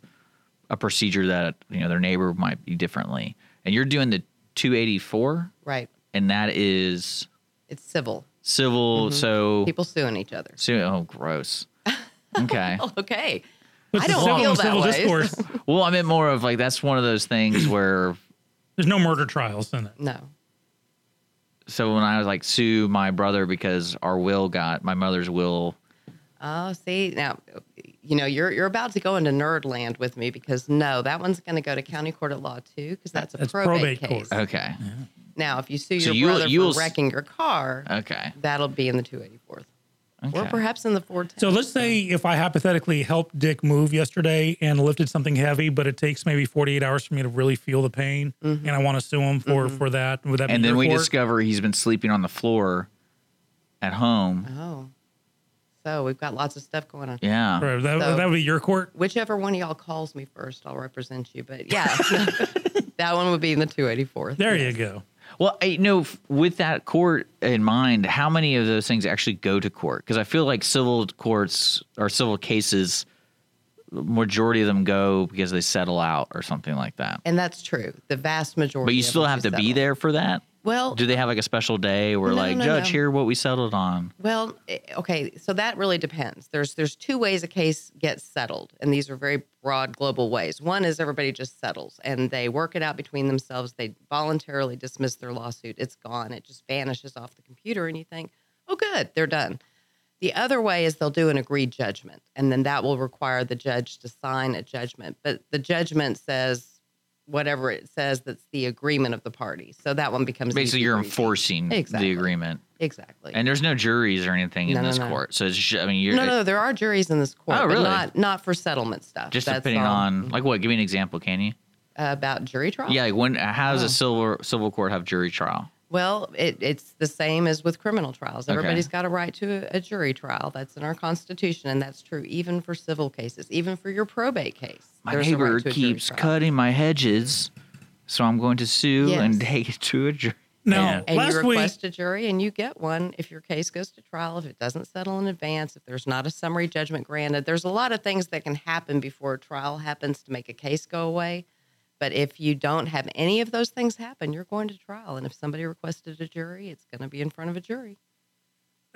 a procedure that you know their neighbor might be differently. And you're doing the 284, Right. and that is It's civil. civil. Mm-hmm. So, People suing each other. so oh, gross. Okay. Oh, okay. But I don't civil feel and that civil way. discourse. well, I meant more of like that's one of those things where. There's no murder trials in it. No. So when I was like sue my brother because our will got my mother's will Oh, see now, you know you're you're about to go into nerd land with me because no, that one's going to go to county court at law too because that's a That's probate, probate court. case. Okay. Now, if you sue So your you- brother you'll for wrecking your car, Okay. that'll be in the 284th, or perhaps in the 410. So let's say if I hypothetically helped Dick move yesterday and lifted something heavy, but it takes maybe 48 hours for me to really feel the pain, mm-hmm. and I want to sue him for mm-hmm. for that. Would that be and then we court? discover he's been sleeping on the floor at home. oh, so we've got lots of stuff going on. Yeah. Right, that, So- that would be your court. Whichever one of y'all calls me first, I'll represent you. But yeah, that one would be in the 284th. There you go. Well, I, you know, with that court in mind, how many of those things actually go to court? Because I feel like civil courts or civil cases, majority of them go because they settle out or something like that. And that's true. The vast majority. But you of still them have do to be there for that. Well, Do they have like a special day where, No, like, no, Judge, no. here what we settled on? Well, eh, okay, so that really depends. There's there's two ways a case gets settled, and these are very broad global ways. One is everybody just settles and they work it out between themselves. They voluntarily dismiss their lawsuit. It's gone. It just vanishes off the computer and you think, "Oh good, they're done." The other way is they'll do an agreed judgment, and then that will require the judge to sign a judgment. But the judgment says whatever it says that's the agreement of the parties. So that one becomes Basically, you're breezy. enforcing Exactly. the agreement. Exactly. And there's no juries or anything in No, no, this no. court. So it's, just, I mean, you're no, no, there are juries in this court, Oh, but really? not not for settlement stuff. just That's depending all on, like, what? Give me an example, can you? about jury trial. Yeah, like when how does Oh. a civil civil court have jury trial? Well, it, it's the same as with criminal trials. Okay. Everybody's got a right to a, a jury trial. That's in our constitution, and that's true even for civil cases, even for your probate case. My neighbor right to a jury keeps cutting my hedges, so I'm going to sue and take it to a jury. No, Yeah. And last you week, request a jury, and you get one if your case goes to trial. If it doesn't settle in advance, if there's not a summary judgment granted, there's a lot of things that can happen before a trial happens to make a case go away. But if you don't have any of those things happen, you're going to trial. And if somebody requested a jury, it's going to be in front of a jury.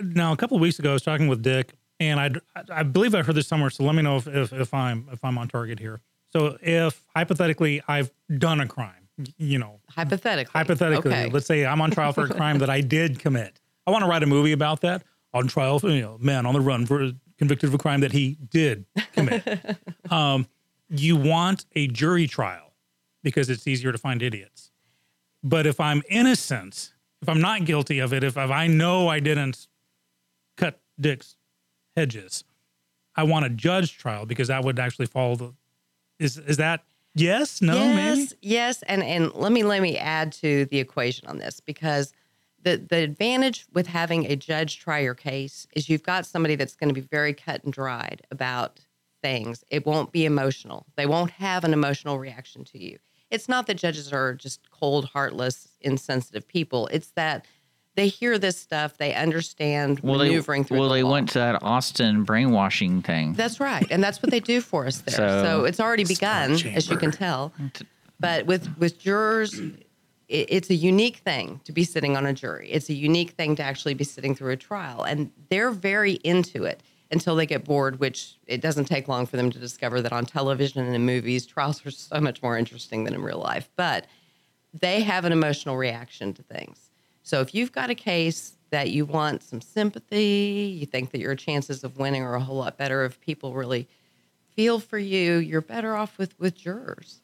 now a couple of weeks ago, I was talking with Dick, and I I believe I heard this somewhere. So let me know if, if if I'm if I'm on target here. So if hypothetically I've done a crime, you know, Hypothetically. hypothetically, Okay. let's say I'm on trial for a crime that I did commit. I want to write a movie about that. On trial, for, you know, man on the run for convicted of a crime that he did commit. um, you want a jury trial because it's easier to find idiots. But if I'm innocent, if I'm not guilty of it, if, if I know I didn't cut Dick's hedges, I want a judge trial because that would actually follow the. Is is that yes? No, yes, maybe. yes, and and let me let me add to the equation on this because the the advantage with having a judge try your case is you've got somebody that's going to be very cut and dried about things. It won't be emotional. They won't have an emotional reaction to you. It's not that judges are just cold, heartless, insensitive people. It's that they hear this stuff, they understand Well, they maneuvering through. well the they law. went to that Austin brainwashing thing. That's right, and that's what they do for us there. So- So, it's already begun, Spark as you can tell. But with with jurors, it, it's a unique thing to be sitting on a jury. It's a unique thing to actually be sitting through a trial, and they're very into it until they get bored. Which it doesn't take long for them to discover that on television and in movies, trials are so much more interesting than in real life. But they have an emotional reaction to things. So if you've got a case that you want some sympathy, you think that your chances of winning are a whole lot better if people really feel for you. You're better off with with jurors.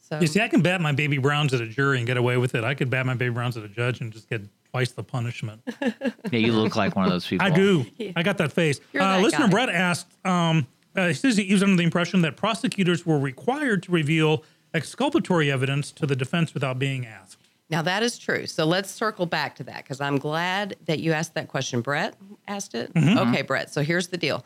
So You see, I can bat my baby Browns at a jury and get away with it. I could bat my baby Browns at a judge and just get twice the punishment. Yeah, you look like one of those people. I do. I got that face. Uh, that listener guy. Brett asked, um, uh, he says he was under the impression that prosecutors were required to reveal exculpatory evidence to the defense without being asked. Now that is true. So let's circle back to that because I'm glad that you asked that question. Brett asked it. Okay, Brett. So here's the deal.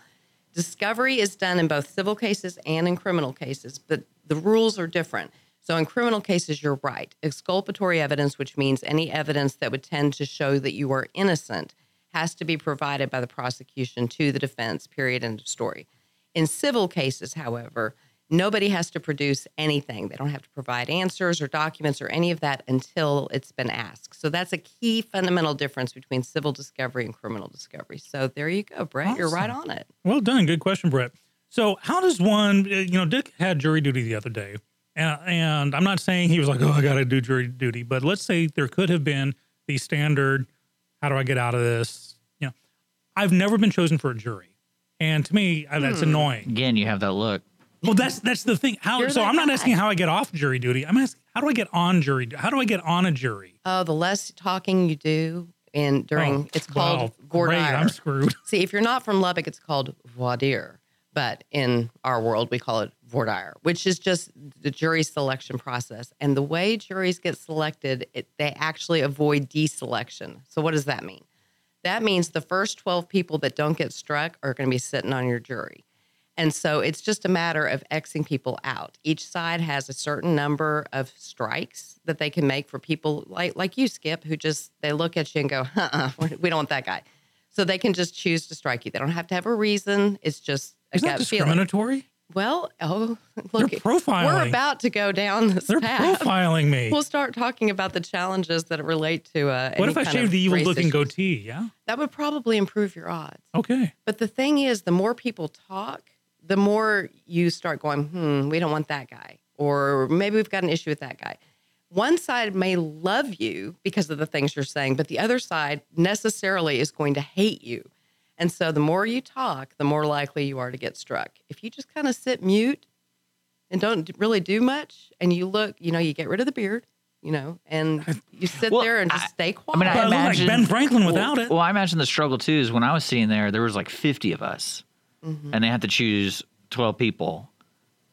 Discovery is done in both civil cases and in criminal cases, but the rules are different. So in criminal cases, you're right. Exculpatory evidence, which means any evidence that would tend to show that you are innocent, has to be provided by the prosecution to the defense, period, end of story. In civil cases, however, nobody has to produce anything. They don't have to provide answers or documents or any of that until it's been asked. So that's a key fundamental difference between civil discovery and criminal discovery. So there you go, Brett. You're right on it. Well done. Good question, Brett. So, how does one, you know, Dick had jury duty the other day, and, and I'm not saying he was like, oh, I got to do jury duty, but let's say there could have been the standard, how do I get out of this? You know, I've never been chosen for a jury. And to me, uh, that's annoying. Again, you have that look. Well, that's that's the thing. How You're so? I'm not guy. asking how I get off jury duty. I'm asking how do I get on jury? How do I get on a jury? Oh, the less talking you do in during Oh, it's called wow, voir great. I'm screwed. See, if you're not from Lubbock, it's called voir dire. But in our world, we call it voir dire, which is just the jury selection process. And the way juries get selected, it, they actually avoid deselection. So, what does that mean? That means the first 12 people that don't get struck are going to be sitting on your jury. And so it's just a matter of Xing people out. Each side has a certain number of strikes that they can make for people like like you, Skip, who just they look at you and go, uh-uh, we don't want that guy. So they can just choose to strike you. They don't have to have a reason. It's just a Is that gut feeling. Well, oh, look, profiling. we're about to go down this They're path. profiling me. We'll start talking about the challenges that relate to. Uh, what if I shaved the evil looking issues. goatee? Yeah. That would probably improve your odds. Okay. But the thing is, the more people talk, the more you start going, hmm, we don't want that guy. Or maybe we've got an issue with that guy. One side may love you because of the things you're saying, but the other side necessarily is going to hate you. And so the more you talk, the more likely you are to get struck. If you just kind of sit mute and don't really do much, and you look, you know, you get rid of the beard, you know, and you sit Well, there and just I- stay I quiet. mean, I But I look like imagine Ben Franklin without it. Well, I imagine the struggle too is when I was sitting there, there was like 50 of us, Mm-hmm. and they had to choose 12 people,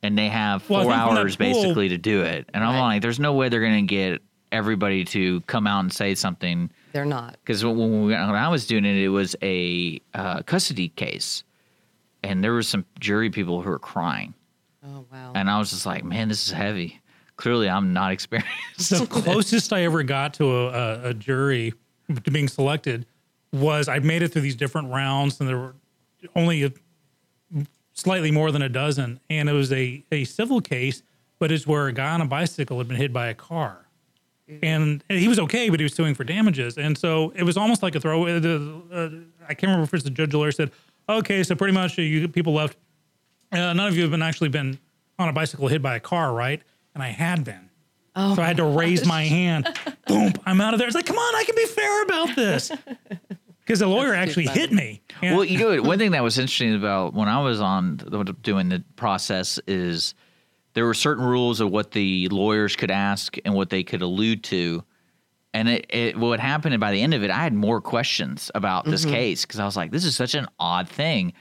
and they have four think from that hours pool- basically to do it. And I'm Right. like, there's no way they're going to get everybody to come out and say something. They're not. Because when, when I was doing it, it was a uh, custody case, and there were some jury people who were crying, Oh, wow. and I was just like, man, this is heavy. Clearly, I'm not experienced. the closest I ever got to a, a, a jury to being selected was I made it through these different rounds, and there were only a, slightly more than a dozen, and it was a, a civil case, but it's where a guy on a bicycle had been hit by a car. And he was okay, but he was suing for damages, and so it was almost like a throw. Uh, uh, I can't remember if it's the judge or lawyer said, "Okay, so pretty much you people left. Uh, none of you have been actually been on a bicycle hit by a car, right?" And I had been. Oh, so I had to raise my hand. Boom! I'm out of there. It's like, come on, I can be fair about this. Because the lawyer That's actually funny. hit me. And- Well, you know, one thing that was interesting about when I was on the, doing the process is there were certain rules of what the lawyers could ask and what they could allude to. And it, it what happened and by the end of it, I had more questions about this mm-hmm. case because I was like, this is such an odd thing.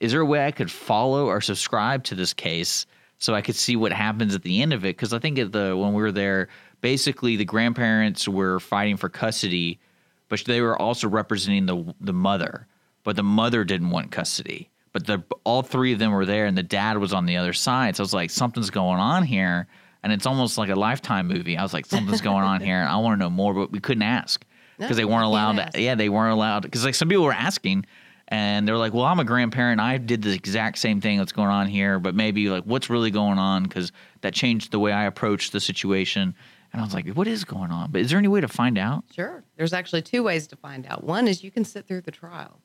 Is there a way I could follow or subscribe to this case so I could see what happens at the end of it? Because I think at the when we were there, basically the grandparents were fighting for custody, but they were also representing the the mother. But the mother didn't want custody. But the all three of them were there, and the dad was on the other side. So I was like, something's going on here, and it's almost like a lifetime movie. I was like, something's going on here, and I want to know more, but we couldn't ask because they weren't allowed. To, yeah, they weren't allowed because like some people were asking. And they're like, "Well, I'm a grandparent. I did the exact same thing that's going on here, but maybe like what's really going on because that changed the way I approached the situation." And I was like, "What is going on?" But is there any way to find out? Sure. There's actually two ways to find out. One is you can sit through the trial.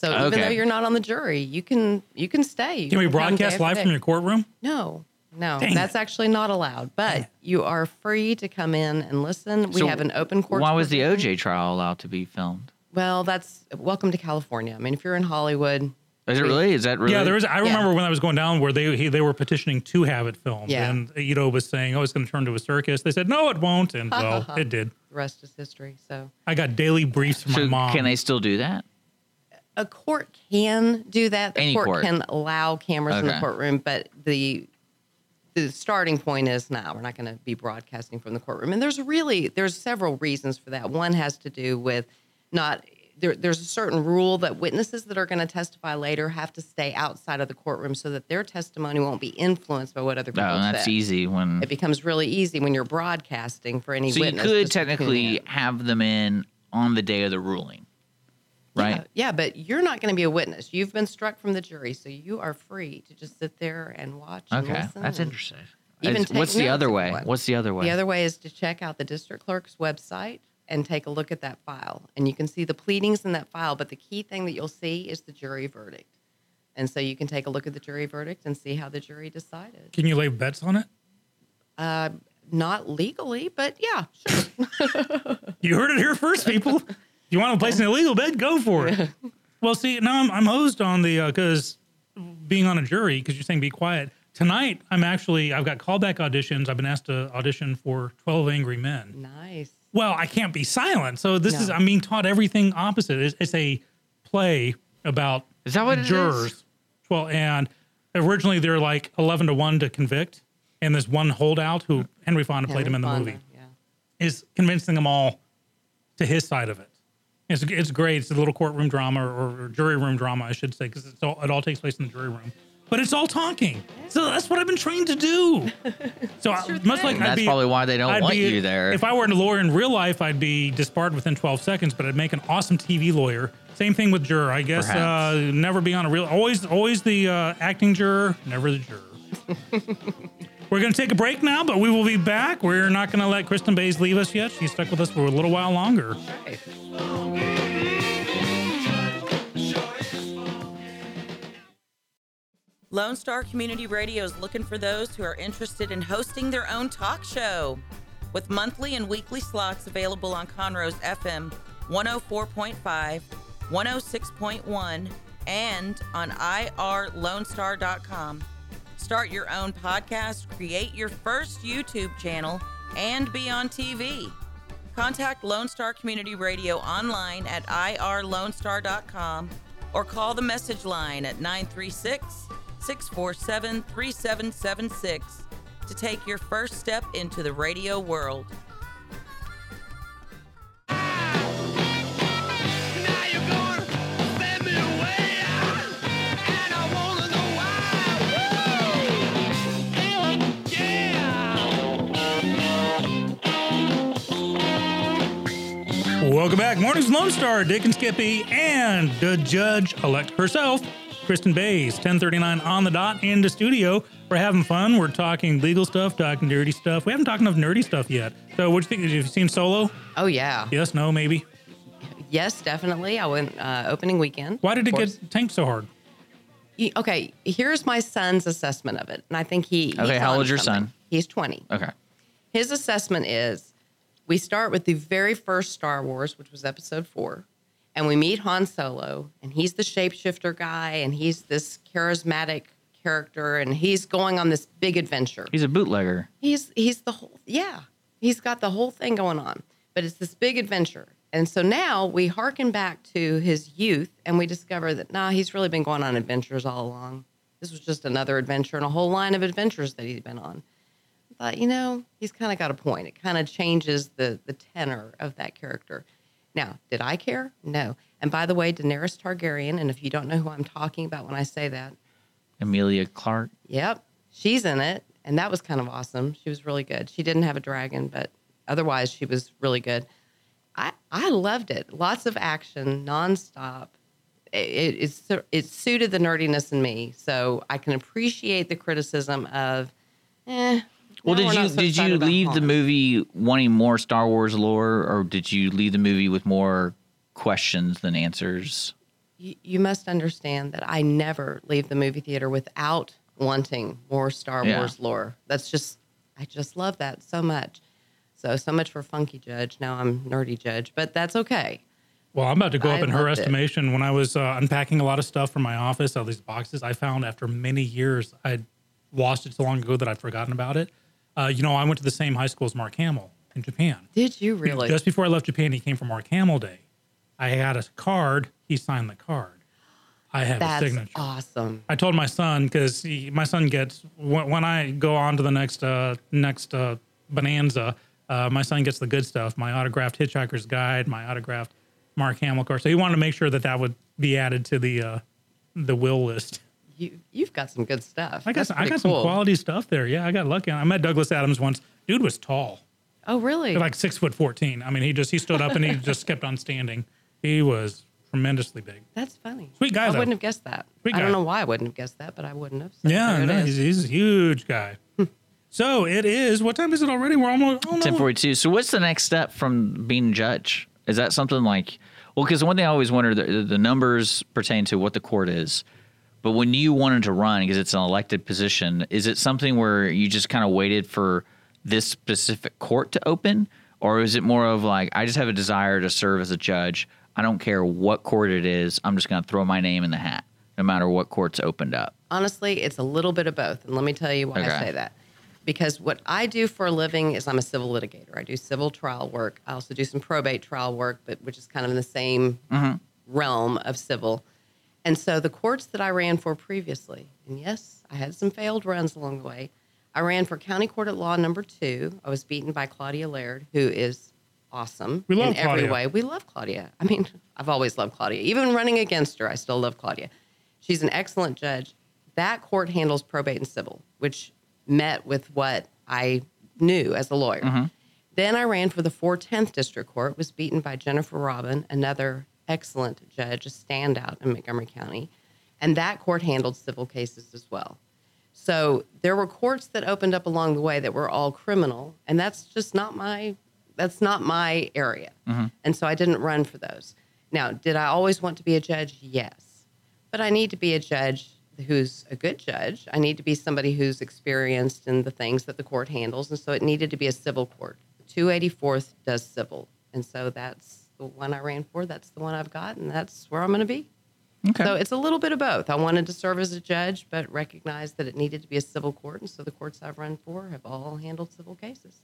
So even Okay. though you're not on the jury, you can you can stay. You can we broadcast live from your courtroom? No, no, Dang that's it. actually not allowed. But you are free to come in and listen. We So have an open court. Why was the OJ trial allowed to be filmed? Well, that's welcome to California. I mean, if you're in Hollywood, Is it really? Is that really? Yeah, there was. I Yeah. remember when I was going down where they he, they were petitioning to have it filmed, Yeah. and Ito was saying, "Oh, it's going to turn to a circus." They said, "No, it won't," and well, it did. The rest is history. So I got daily briefs from So my mom. can they still do that? A court can do that. The Any court, court. can allow cameras in the courtroom, but the the starting point is now we're not going to be broadcasting from the courtroom. And there's really there's several reasons for that. One has to do with not there, there's a certain rule that witnesses that are going to testify later have to stay outside of the courtroom so that their testimony won't be influenced by what other people No, that's say. easy when. It becomes really easy when you're broadcasting for any So you could just to tune technically have them in on the day of the ruling, right? Yeah, yeah, but you're not going to be a witness. You've been struck from the jury, so you are free to just sit there and watch. And Okay, listen that's and interesting. Even It's- What's take the other way? want. What's the other way? The other way is to check out the district clerk's website and take a look at that file, and you can see the pleadings in that file. But the key thing that you'll see is the jury verdict, and so you can take a look at the jury verdict and see how the jury decided. Can you lay bets on it? Uh, not legally, but yeah, sure. You heard it here first, people. if you want to place an illegal bet, go for it. well, see, now I'm, I'm hosed on the uh, because being on a jury because you're saying be quiet. Tonight, I'm actually I've got callback auditions. I've been asked to audition for Twelve Angry Men. nice. Well, I can't be silent, so this is I'm being taught everything opposite. It's, it's a play about Is that what it is? jurors. Well, and originally they're like eleven to one to convict, and this one holdout who Henry Fonda played him in the Henry movie Yeah. is convincing them all to his side of it. It's, it's great. It's a little courtroom drama or, or jury room drama, I should say, because it all it all takes place in the jury room. But it's all talking, so that's what I've been trained to do. So I, much like And I'd that's be- probably why they don't I'd want be- you there. If I were a lawyer in real life, I'd be disbarred within 12 seconds, but I'd make an awesome TV lawyer. Same thing with juror. I guess uh, never be on a real. Always, always the uh, acting juror, never the juror. We're going to take a break now, but we will be back. We're not going to let Kristin Bays leave us yet. She's stuck with us for a little while longer. Lone Star Community Radio is looking for those who are interested in hosting their own talk show. With monthly and weekly slots available on Conroe's FM 104.5, 106.1, and on irlonestar.com. Start your own podcast, create your first YouTube channel, and be on TV. Contact Lone Star Community Radio online at irlonestar.com or call the message line at 936 647 3776 to take your first step into the radio world. Welcome back. Mornings Lone Star, Dick and Skippy, and the judge elect herself, Kristin Bays, 1039 on the dot in the studio. We're having fun. We're talking legal stuff, talking dirty stuff. We haven't talked enough nerdy stuff yet. So, what do you think? Have you seen Solo? Oh yeah. Yes, no, maybe. Yes, definitely. I went uh, opening weekend. Why did it course. get tanked so hard? Y- Okay, here's my son's assessment of it, and I think he. Okay, he's how on old's your something. son? He's 20. Okay. His assessment is we start with the very first Star Wars, which was episode four, and we meet Han Solo, and he's the shapeshifter guy, and he's this charismatic character, and he's going on this big adventure. He's a bootlegger. He's he's the whole yeah. He's got the whole thing going on. But it's this big adventure. And so now we hearken back to his youth and we discover that nah, he's really been going on adventures all along. This was just another adventure and a whole line of adventures that he's been on. But you know, he's kind of got a point. It kind of changes the the tenor of that character. Now, did I care? No. And by the way, Daenerys Targaryen, and if you don't know who I'm talking about when I say that, Emilia Clarke. Yep, she's in it, and that was kind of awesome. She was really good. She didn't have a dragon, but otherwise she was really good. I I loved it. Lots of action, nonstop. It, it, it's it suited the nerdiness in me, so I can appreciate the criticism of, eh. Well, no, did you so did you leave the movie wanting more Star Wars lore, or did you leave the movie with more questions than answers? you, you must understand that I never leave the movie theater without wanting more Star Yeah. Wars lore. That's just, I just love that so much. So, so much for Funky Judge. Now I'm Nerdy Judge, but that's okay. Well, I'm about to go I up in her loved it. estimation. When I was uh, unpacking a lot of stuff from my office, all these boxes, I found after many years I'd lost it so long ago that I'd forgotten about it. Uh, you know, I went to the same high school as Mark Hamill in Japan. Did you really? Just before I left Japan, he came for Mark Hamill Day. I had a card. He signed the card. I have That's a signature. awesome. I told my son because my son gets when, when I go on to the next uh, next uh, bonanza. Uh, my son gets the good stuff: my autographed Hitchhiker's Guide, my autographed Mark Hamill card. So he wanted to make sure that that would be added to the uh, the will list. You you've got some good stuff. I got That's some, I pretty got some quality stuff there. Yeah, I got lucky. I met Douglas Adams once. Dude was tall, Oh really? like six foot fourteen. I mean, he just he stood up and he just kept on standing. He was tremendously big. That's funny. Sweet guy, I though. wouldn't have guessed that. Sweet I guy. don't know why I wouldn't have guessed that, but I wouldn't have. So Yeah, no, he's, he's a huge guy. so it is. What time is it already? We're almost. Oh, no. Ten forty two. So what's the next step from being judge? Is that something like? Well, because one thing I always wonder the, the numbers pertain to what the court is, but when you wanted to run because it's an elected position, is it something where you just kind of waited for this specific court to open, or is it more of like I just have a desire to serve as a judge? I don't care what court it is. I'm just going to throw my name in the hat, no matter what court's opened up. Honestly, it's a little bit of both, and let me tell you why Okay. I say that. Because what I do for a living is I'm a civil litigator. I do civil trial work. I also do some probate trial work, but which is kind of in the same mm-hmm. realm of civil. And so the courts that I ran for previously, and yes, I had some failed runs along the way. I ran for County Court at Law number two. I was beaten by Claudia Laird, who is awesome We love in every Claudia. way. We love Claudia. I mean, I've always loved Claudia. Even running against her, I still love Claudia. She's an excellent judge. That court handles probate and civil, which met with what I knew as a lawyer. Mm-hmm. Then I ran for the 410th District Court, was beaten by Jennifer Robin, another excellent judge, a standout in Montgomery County. And that court handled civil cases as well. So there were courts that opened up along the way that were all criminal, and that's just not my that's not my area. Mm-hmm. And so I didn't run for those. Now, did I always want to be a judge? Yes. But I need to be a judge who's a good judge. I need to be somebody who's experienced in the things that the court handles, and so it needed to be a civil court. 284th does civil. And so that's the one I ran for. That's the one I've got, and that's where I'm going to be. Okay. So it's a little bit of both. I wanted to serve as a judge, but recognized that it needed to be a civil court. And so the courts I've run for have all handled civil cases.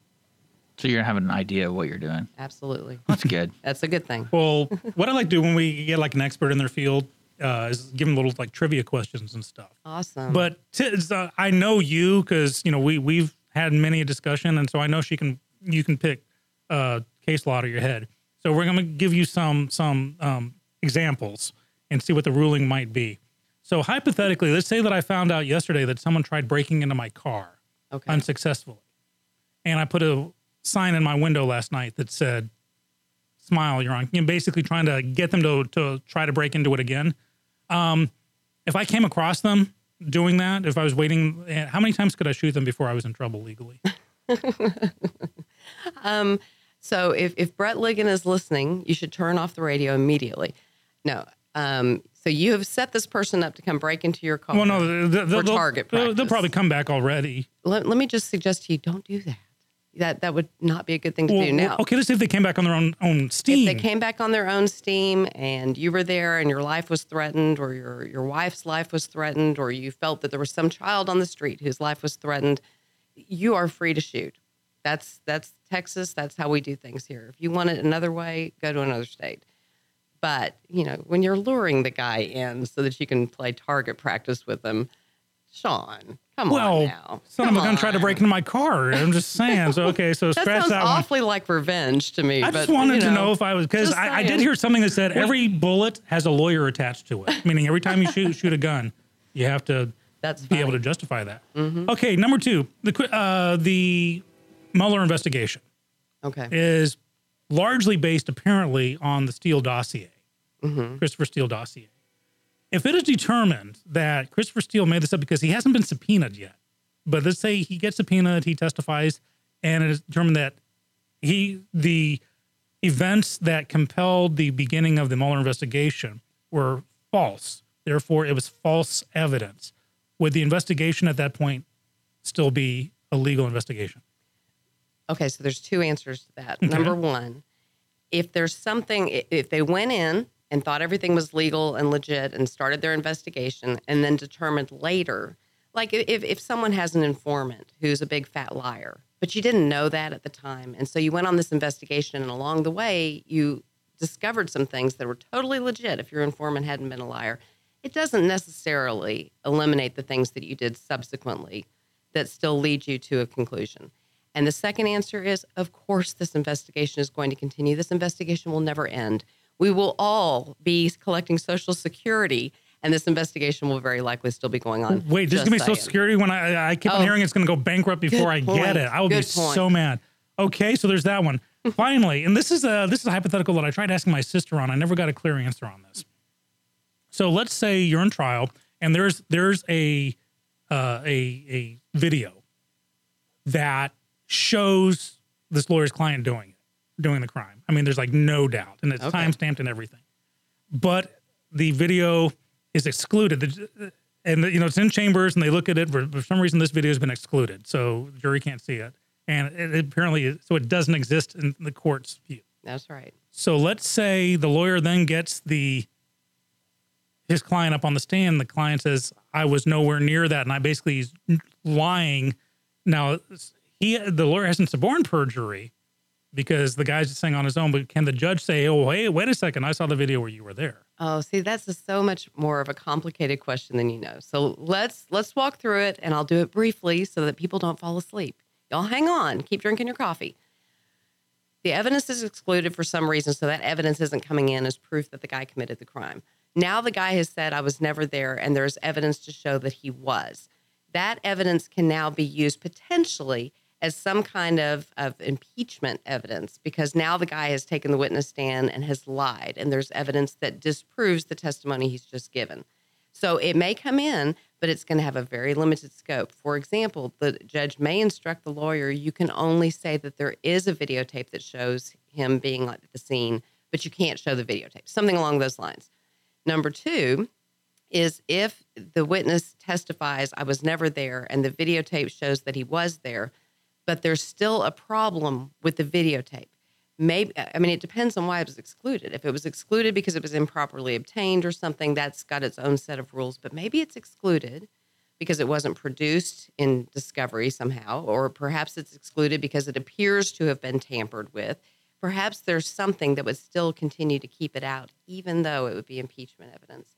So you're gonna have an idea of what you're doing. Absolutely. That's good. That's a good thing. Well, what I like to do when we get like an expert in their field uh, is give them little like trivia questions and stuff. Awesome. But t- uh, I know you because you know we we've had many a discussion, and so I know she can you can pick uh, case law out of your head. So we're going to give you some some um, examples and see what the ruling might be. So hypothetically, let's say that I found out yesterday that someone tried breaking into my car okay. unsuccessfully, and I put a sign in my window last night that said "Smile, you're on." You know, basically trying to get them to to try to break into it again. Um, if I came across them doing that, if I was waiting, eh, how many times could I shoot them before I was in trouble legally? Um, so if, if Brett Ligon is listening, you should turn off the radio immediately. No. Um, so you have set this person up to come break into your car. well, no, they'll, they'll, target they'll, they'll probably come back already. Let, let me just suggest to you, don't do that. That that would not be a good thing to Well, do now. okay, let's see if they came back on their own own steam. If they came back on their own steam and you were there and your life was threatened or your, your wife's life was threatened or you felt that there was some child on the street whose life was threatened, you are free to shoot. That's that's Texas. That's how we do things here. If you want it another way, go to another state. But, you know, when you're luring the guy in so that you can play target practice with them, Sean, come well, on now. son of a gun tried to break into my car. I'm just saying. So okay, so That scratch sounds that one. awfully like revenge to me. I but, just wanted you to know if I was because I, I did hear something that said every bullet has a lawyer attached to it, meaning every time you shoot shoot a gun, you have to That's be able to justify that. Mhm. Okay, number two, the uh, the Mueller investigation Okay. is largely based apparently on the Steele dossier, Mhm. Christopher Steele dossier. If it is determined that Christopher Steele made this up because he hasn't been subpoenaed yet, but let's say he gets subpoenaed, he testifies, and it is determined that he the events that compelled the beginning of the Mueller investigation were false. Therefore, it was false evidence. Would the investigation at that point still be a legal investigation? Okay, so there's two answers to that. Okay. Number one, if there's something, if they went in and thought everything was legal and legit and started their investigation and then determined later, like if, if someone has an informant who's a big fat liar, but you didn't know that at the time. And so you went on this investigation and along the way, you discovered some things that were totally legit if your informant hadn't been a liar. It doesn't necessarily eliminate the things that you did subsequently that still lead you to a conclusion. And the second answer is of course, this investigation is going to continue. This investigation will never end. We will all be collecting Social Security, and this investigation will very likely still be going on. Wait, just give me Social saying. Security when I, I keep on Oh. hearing it's going to go bankrupt before I Good get it. I will be point. so mad. Okay, so there's that one. Finally, and this is a this is a hypothetical that I tried asking my sister on. I never got a clear answer on this. So let's say you're in trial and there's there's a uh, a a video that shows this lawyer's client doing it, doing the crime. I mean, there's like no doubt, and it's Okay. time stamped and everything. But the video is excluded, The- and you know it's in chambers, and they look at it. For, for some reason, this video has been excluded, so the jury can't see it, and it, it apparently so it doesn't exist in the court's view. That's right. So let's say the lawyer then gets the his client up on the stand. The client says, "I was nowhere near that," and I basically is lying. Now he the lawyer hasn't suborned perjury because the guy's just saying on his own. But can the judge say, "Oh, hey, wait a second, I saw the video where you were there"? Oh, see, that's so much more of a complicated question than you know. So let's let's walk through it, and I'll do it briefly so that people don't fall asleep. Y'all, hang on, keep drinking your coffee. The evidence is excluded for some reason, so that evidence isn't coming in as proof that the guy committed the crime. Now the guy has said, "I was never there," and there's evidence to show that he was. That evidence can now be used potentially as some kind of, of impeachment evidence because now the guy has taken the witness stand and has lied, and there's evidence that disproves the testimony he's just given. So it may come in, but it's going to have a very limited scope. For example, the judge may instruct the lawyer you can only say that there is a videotape that shows him being at the scene, but you can't show the videotape, something along those lines. Number two is if the witness testifies, I was never there, and the videotape shows that he was there, but there's still a problem with the videotape. Maybe, I mean, it depends on why it was excluded. If it was excluded because it was improperly obtained or something, that's got its own set of rules, but maybe it's excluded because it wasn't produced in discovery somehow, or perhaps it's excluded because it appears to have been tampered with. Perhaps there's something that would still continue to keep it out, even though it would be impeachment evidence.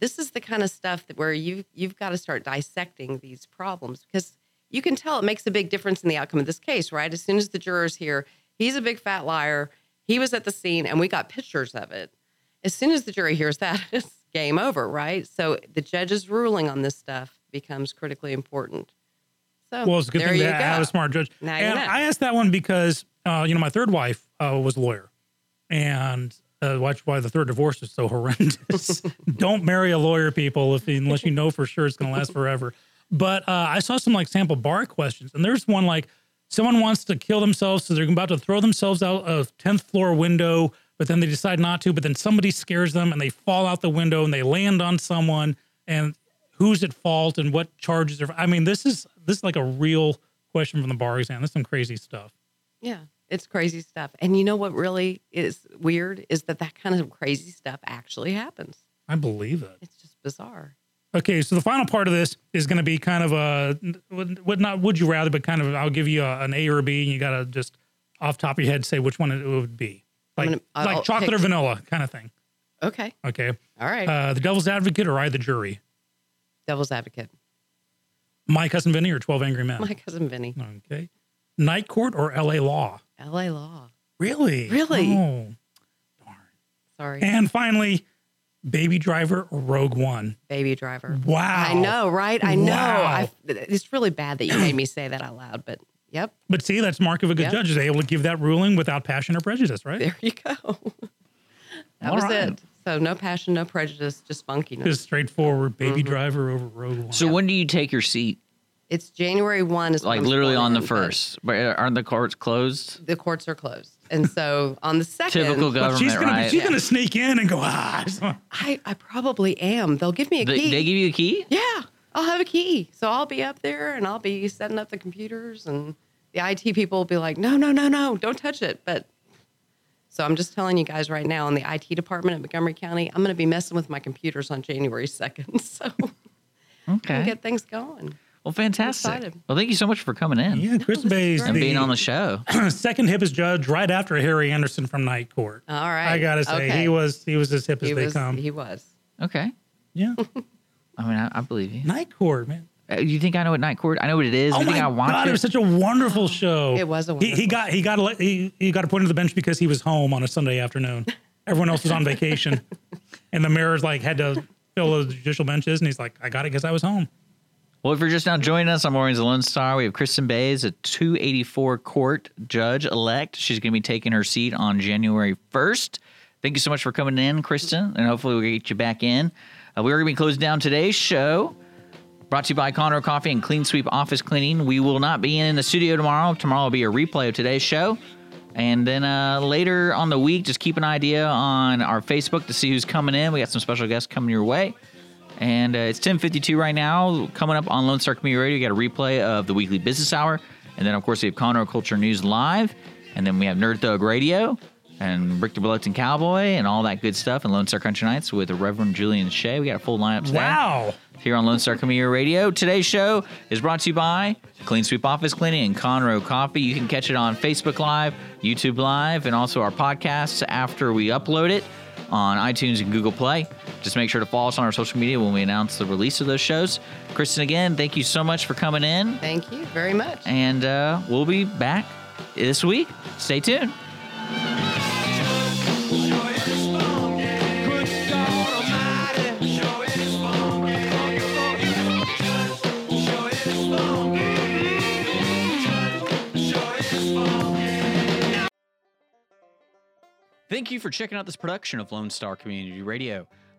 This is the kind of stuff that where you you've got to start dissecting these problems because you can tell it makes a big difference in the outcome of this case, right? As soon as the jurors hear he's a big fat liar, he was at the scene, and we got pictures of it. As soon as the jury hears that, it's game over, right? So the judge's ruling on this stuff becomes critically important. So Well, it's a good thing you to have a smart judge. Now you and know. I asked that one because, uh, you know, my third wife uh, was a lawyer, and uh, watch why the third divorce is so horrendous. Don't marry a lawyer, people, if unless you know for sure it's going to last forever. But uh, I saw some like sample bar questions, and there's one like someone wants to kill themselves, so they're about to throw themselves out of tenth floor window, but then they decide not to. But then somebody scares them, and they fall out the window, and they land on someone, and who's at fault and what charges are. I mean, this is this is like a real question from the bar exam. This is some crazy stuff. Yeah, it's crazy stuff. And you know what really is weird is that that kind of crazy stuff actually happens. I believe it. It's just bizarre. Okay, so the final part of this is going to be kind of a what not would you rather, but kind of I'll give you a, an A or a B, and you got to just off top of your head say which one it would be, like gonna- like chocolate pick- or vanilla kind of thing. Okay. Okay, All right. uh, the devil's advocate or I the jury, Devil's advocate. my cousin Vinny or Twelve Angry Men. My cousin Vinny. Okay, night court or L.A. law. LA Law. Really, Really? Oh. Sorry. And finally, Baby Driver or Rogue One. Baby Driver. Wow. I know, right? I know. Wow. I, it's really bad that you made me say that out loud, but yep. But see, that's mark of a good Yep. judge is able to give that ruling without passion or prejudice, right? There you go. That All was right. it. So no passion, no prejudice, just funkiness. Just straightforward Baby Mm-hmm. Driver over Rogue One. So when do you take your seat? It's January 1 is Like literally on the first. But aren't the courts closed? The courts are closed. And so on the second. Typical government, she's gonna right? be, she's gonna sneak in and go ah. I, I probably am. They'll give me a They, key. they give you a key? Yeah, I'll have a key. So I'll be up there and I'll be setting up the computers and the IT people will be like, no, no, no, no, don't touch it. But So I'm just telling you guys right now in the IT department at Montgomery County, I'm going to be messing with my computers on January 2nd. So Okay. get things going. Well, fantastic. excited. Well, thank you so much for coming in Yeah, Kristin Bays and being on the show. second hippest judge right after Harry Anderson from Night Court. All right. I gotta say Okay. he was he was as hip as He they was, come. he was. Okay. yeah, I mean, I, I believe you. Night Court, man. Uh, you think I know what Night Court? I know what it is. Oh you think my I watch god, it? it was such a wonderful show. It was a He, he got he got ele- he, he got appointed to the bench because he was home on a Sunday afternoon. Everyone else was on vacation, and the mayor's like had to fill the judicial benches, and he's like, "I got it because I was home." Well, if you're just now joining us Mornings of Lone Star, we have Kristin Bays, a 284 court judge elect. She's going to be taking her seat on January 1st. Thank you so much for coming in, Kristin, and hopefully we'll get you back in. Uh, we are going to be closing down today's show. Brought to you by Conroe Coffee and Clean Sweep Office Cleaning. We will not be in the studio tomorrow. Tomorrow will be a replay of today's show. And then uh, later on the week, just keep an idea on our Facebook to see who's coming in. We got some special guests coming your way. And uh, it's 10:52 right now. Coming up on Lone Star Community Radio, you got a replay of the weekly business hour, and then of course we have Conroe Culture News live, and then we have Nerd Thug Radio, and Brick the Reluctant Cowboy, and all that good stuff, and Lone Star Country Nights with the Reverend Julian Shea. We got a full lineup today. Wow. Here on Lone Star Community Radio. Today's show is brought to you by Clean Sweep Office Cleaning and Conroe Coffee. You can catch it on Facebook Live, YouTube Live, and also our podcasts after we upload it on iTunes and Google Play. Just make sure to follow us on our social media when we announce the release of those shows. Kristin, again, thank you so much for coming in, Thank you very much. and uh, we'll be back this week. Stay tuned. Thank you for checking out this production of Lone Star Community Radio.